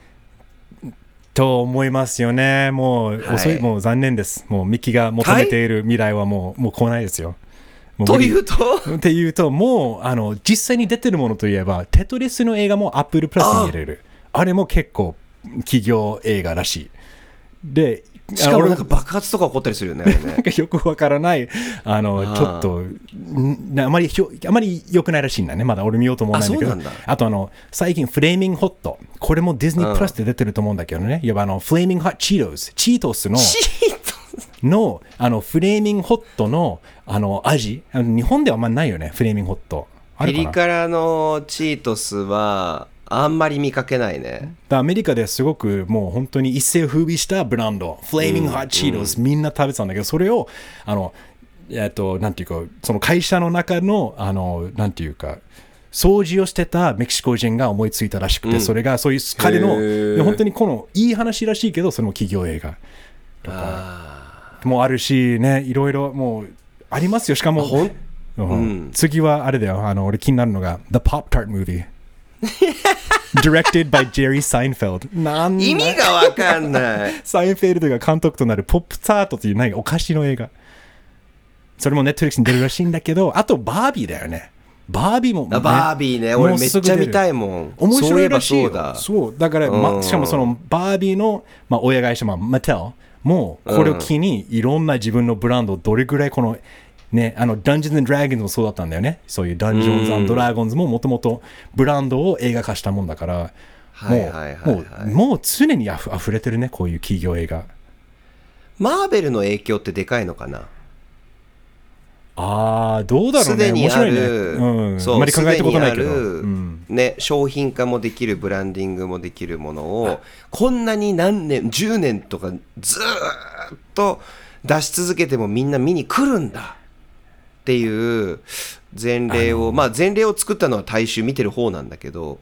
Speaker 1: と思いますよね。もう遅い、
Speaker 2: はい
Speaker 1: もう残念です。もうミキが求めている未来はもうもう来ないですよ。
Speaker 2: というと？
Speaker 1: っていうと、もうあの実際に出てるものといえば、テトリスの映画もアップルプラスに入れる。あれも結構企業映画らしい。で、
Speaker 2: しかもなんか爆発とか起こったりするよね
Speaker 1: なん
Speaker 2: ね
Speaker 1: かよくわからない、あの、ちょっと、んあまりひょ、あまり良くないらしいんだね。まだ俺見ようと思わないんだけど。
Speaker 2: あそうなんだ
Speaker 1: あとあの、最近フレーミングホット。これもディズニープラスで出てると思うんだけどね。いわばあの、フレーミングホットチートス。チートスの、
Speaker 2: チート
Speaker 1: の、あの、フレーミングホットの、あの、味。日本ではあんまないよね、フレーミングホット。あ
Speaker 2: ピ
Speaker 1: るかな？
Speaker 2: リ辛のチートスはあんまり見かけないね。
Speaker 1: アメリカですごくもう本当に一世を風靡したブランド、フレーミングホットチートス、みんな食べてたんだけど、それを、あの、えっと、なんていうか、その会社の中の、あの、なんていうか、掃除をしてたメキシコ人が思いついたらしくて、それがそういう彼の、本当にこのいい話らしいけ？ど、それも企業映画。
Speaker 2: あ
Speaker 1: もあるしね、いろいろもうありますよ。しかも、うん。次はあれだよ、あの、俺気になるのが、The Pop Tart Movie。Directed by Jerry Seinfeld。なん
Speaker 2: 意味がわかんない。
Speaker 1: サインフェルドが監督となるポップタートという何かお菓子の映画。それもネットフリックスに出るらしいんだけど、あとバービーだよね。バービーも、
Speaker 2: あバービーね。俺めっちゃ見たいもん。
Speaker 1: 面白いらしいよ。
Speaker 2: そういえば
Speaker 1: そうだ。から、
Speaker 2: うん。
Speaker 1: ま、しかもそのバービーの、まあ、親会社、まあ、マテルもこれを機にいろんな自分のブランドをどれぐらいこのね、あの、ダンジョンズ・ドラゴンズもそうだったんだよね。そういうダンジョンズ・ドラゴンズももともとブランドを映画化したもんだから、
Speaker 2: はいはいはいはい
Speaker 1: もう、もう常にあふ溢れてるね、こういう企業映画。
Speaker 2: マーベルの影響ってでかいのかな？
Speaker 1: ああ、どうだろうね。
Speaker 2: すでにあ
Speaker 1: 面白いね。
Speaker 2: る、
Speaker 1: うん。
Speaker 2: そう
Speaker 1: あまり考えたことないけど。うん。
Speaker 2: ね、商品化もできるブランディングもできるものをこんなに何年10年とかずーっと出し続けてもみんな見に来るんだっていう前例をまあ前例を作ったのは大衆見てる方なんだけど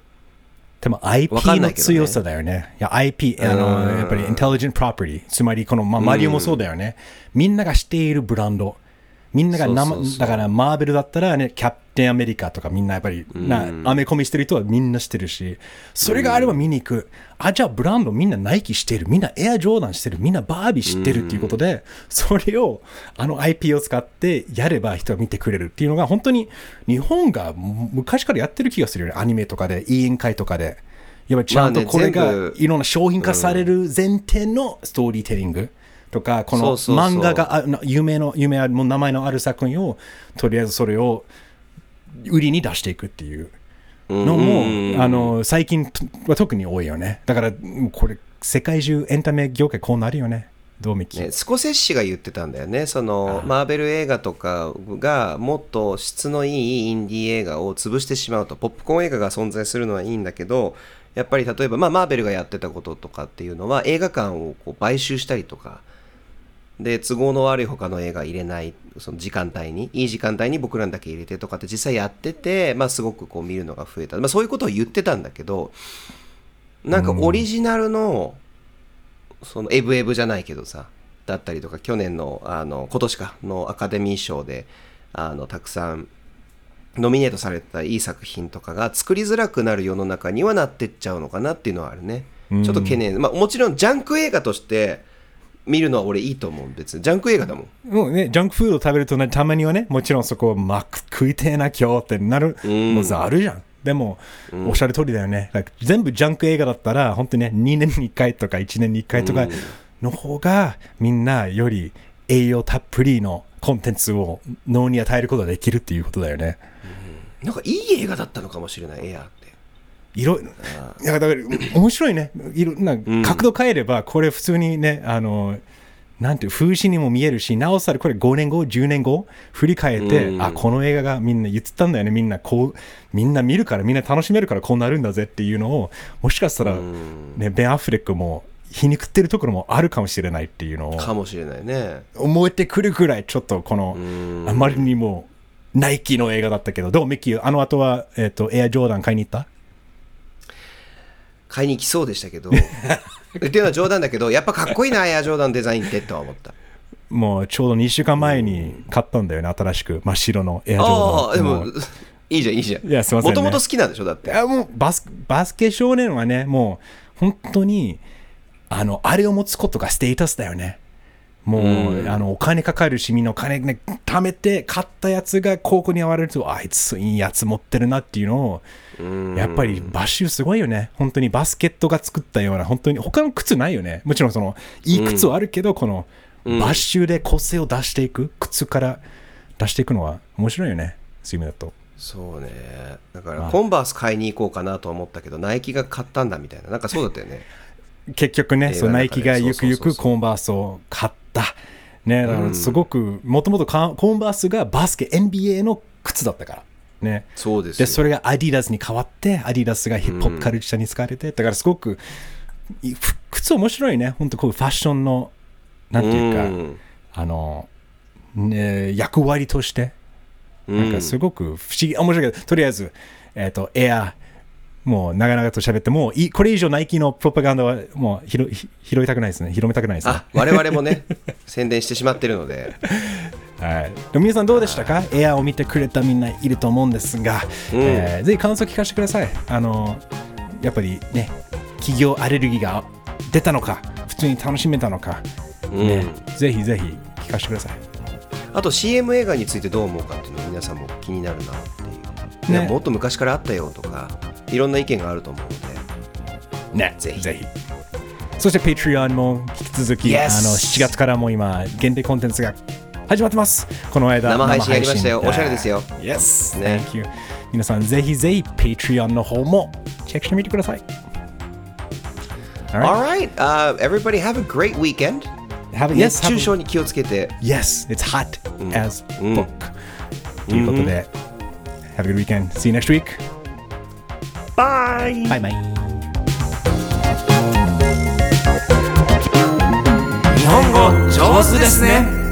Speaker 1: でも IP の強さだよね。いや IP、あの、
Speaker 2: うん
Speaker 1: やっぱり intelligent property。つまりこの、まあ、マリオもそうだよね。みんなが知っているブランド。みんなが生だからマーベルだったらね、キャプテンアメリカとかみんなやっぱり、な、アメコミしてる人はみんな知ってるし、それがあれば見に行く。あ、じゃあブランドみんなナイキしてる。みんなエアジョーダンしてる。みんなバービー知ってるっていうことで、それを、あの IP を使ってやれば人が見てくれるっていうのが本当に日本が昔からやってる気がするよね。アニメとかで、委員会とかで。やっぱりちゃんとこれがいろんな商品化される前提のストーリーテリングとか、この漫画が夢の夢ある名前のある作品をとりあえずそれを売りに出していくっていうのも、あの最近は特に多いよね。だからこれ世界中エンタメ業界こうなるよね。どうみき。
Speaker 2: ね、スコセッシが言ってたんだよねそのマーベル映画とかがもっと質のいいインディー映画を潰してしまうとポップコーン映画が存在するのはいいんだけどやっぱり例えば、まあ、マーベルがやってたこととかっていうのは映画館をこう買収したりとかで都合の悪い他の映画入れないその時間帯にいい時間帯に僕らだけ入れてとかって実際やってて、まあ、すごくこう見るのが増えた、まあ、そういうことを言ってたんだけどなんかオリジナルの、そのエブエブじゃないけどさだったりとか去年のあの今年かのアカデミー賞であのたくさんノミネートされたいい作品とかが作りづらくなる世の中にはなってっちゃうのかなっていうのはあるね、ちょっと懸念、まあ、もちろんジャンク映画として見るのは俺いいと思う。別に。ジャンク映画だもん。
Speaker 1: もうね、ジャンクフード食べるとね、たまにはね、もちろんそこ、まあ、食いてえな、今日ってなるのさ、あるじゃん。でも、おっしゃる通りだよね。Like 全部ジャンク映画だったら、本当にね、2年に1回とか1年に1回とかの方が、みんなより栄養たっぷりのコンテンツを脳に与えることができるっていうことだよね。
Speaker 2: なんかいい映画だったのかもしれないエア。ーって
Speaker 1: いろいやだから面白いね。いろな角度変えればこれ普通にねあのなんていう風刺にも見えるしなおさらこれ5年後10年後振り返って、
Speaker 2: うん。
Speaker 1: あこの映画がみんな言ってたんだよね。みんなこうみんな見るからみんな楽しめるからこうなるんだぜっていうのをもしかしたら、ね、ベン・アフレックも皮肉ってるところもあるかもしれないっていうのを
Speaker 2: かもしれないね。
Speaker 1: 思えてくるぐらいちょっとこの
Speaker 2: ん。
Speaker 1: あまりにもナイキの映画だったけどどうミッキーあの後は、えっとエアジョーダン買いに行った？
Speaker 2: 買いに来そうでしたけど。っていうのは冗談だけどやっぱかっこいいなエアジョーダンデザインってとは思った。
Speaker 1: もうちょうど2週間前に買ったんだよね、新しく真っ白のエアジョ
Speaker 2: ああで
Speaker 1: ーダン。
Speaker 2: も
Speaker 1: う。
Speaker 2: いいじゃんいいじゃん。
Speaker 1: いやすいませんね。
Speaker 2: もともと好きなんでしょだって。
Speaker 1: いやもうバスバスケ少年はね、もう本当にあのあれを持つことがステータスだよね。もう、あのお金かかるし、みんなお金ね、貯めて買ったやつが高校に会われると、あいついいやつ持ってるなっていうのを、やっぱりバッシュすごいよね。本当にバスケットが作ったような、本当に他の靴ないよね。もちろんその、いい靴はあるけど、このバッシュで個性を出していく、靴から出していくのは面白いよね。そういう意味だと。
Speaker 2: そうねだからコンバース買いに行こうかなと思ったけどナイキが買ったんだみたいななんかそうだったよね
Speaker 1: 結局ね、そうナイキがゆくゆくコンバースを買った。ね、だからすごく、もともとコンバースがバスケ、NBA の靴だったから。ね。で、
Speaker 2: そうですよ
Speaker 1: それがアディダスに変わって、アディダスがヒップホップカルチャーに使われて、だからすごく、靴面白いね。本当こういうファッションの、なんていうか、
Speaker 2: ん
Speaker 1: あの、ね、役割として、なんかすごく不思議、面白いけど、とりあえず、えっ、と、エア、もう長々と喋って、もういいこれ以上ナイキのプロパガンダはもう広ひ拾いたくないですね。広めたくないですね。
Speaker 2: あ我々もね宣伝してしまってるので
Speaker 1: はい、でも皆さんどうでしたか？エアを見てくれたみんないると思うんですが、えーぜひ感想聞かせてください。あのやっぱりね、企業アレルギーが出たのか、普通に楽しめたのか、ねぜひぜひ聞かせてください。
Speaker 2: あと CM 映画についてどう思うかっていうの皆さんも気になるなっていう、
Speaker 1: ね。
Speaker 2: ね、もっと昔からあったよとかいろんな意見があると思うので。
Speaker 1: ね、
Speaker 2: ぜひ。
Speaker 1: ぜひ。そして Patreon も引き続き、あの7月からも今、限定コンテンツが始まってます。この間、
Speaker 2: 生配信やりましたよ。おしゃれですよ。
Speaker 1: Yes,
Speaker 2: ね。
Speaker 1: Thank you. 皆さんぜひぜひ Patreon の方もチェックしてみてください。Alright.
Speaker 2: Alright、uh, everybody have a great weekend.
Speaker 1: Have a,
Speaker 2: 熱
Speaker 1: yes, have
Speaker 2: 中症に気をつけて。
Speaker 1: Yes, it's hot as book. ということで、Have a good weekend. See you next week.
Speaker 2: バイ
Speaker 1: バイバイ。
Speaker 2: 日本語上手ですね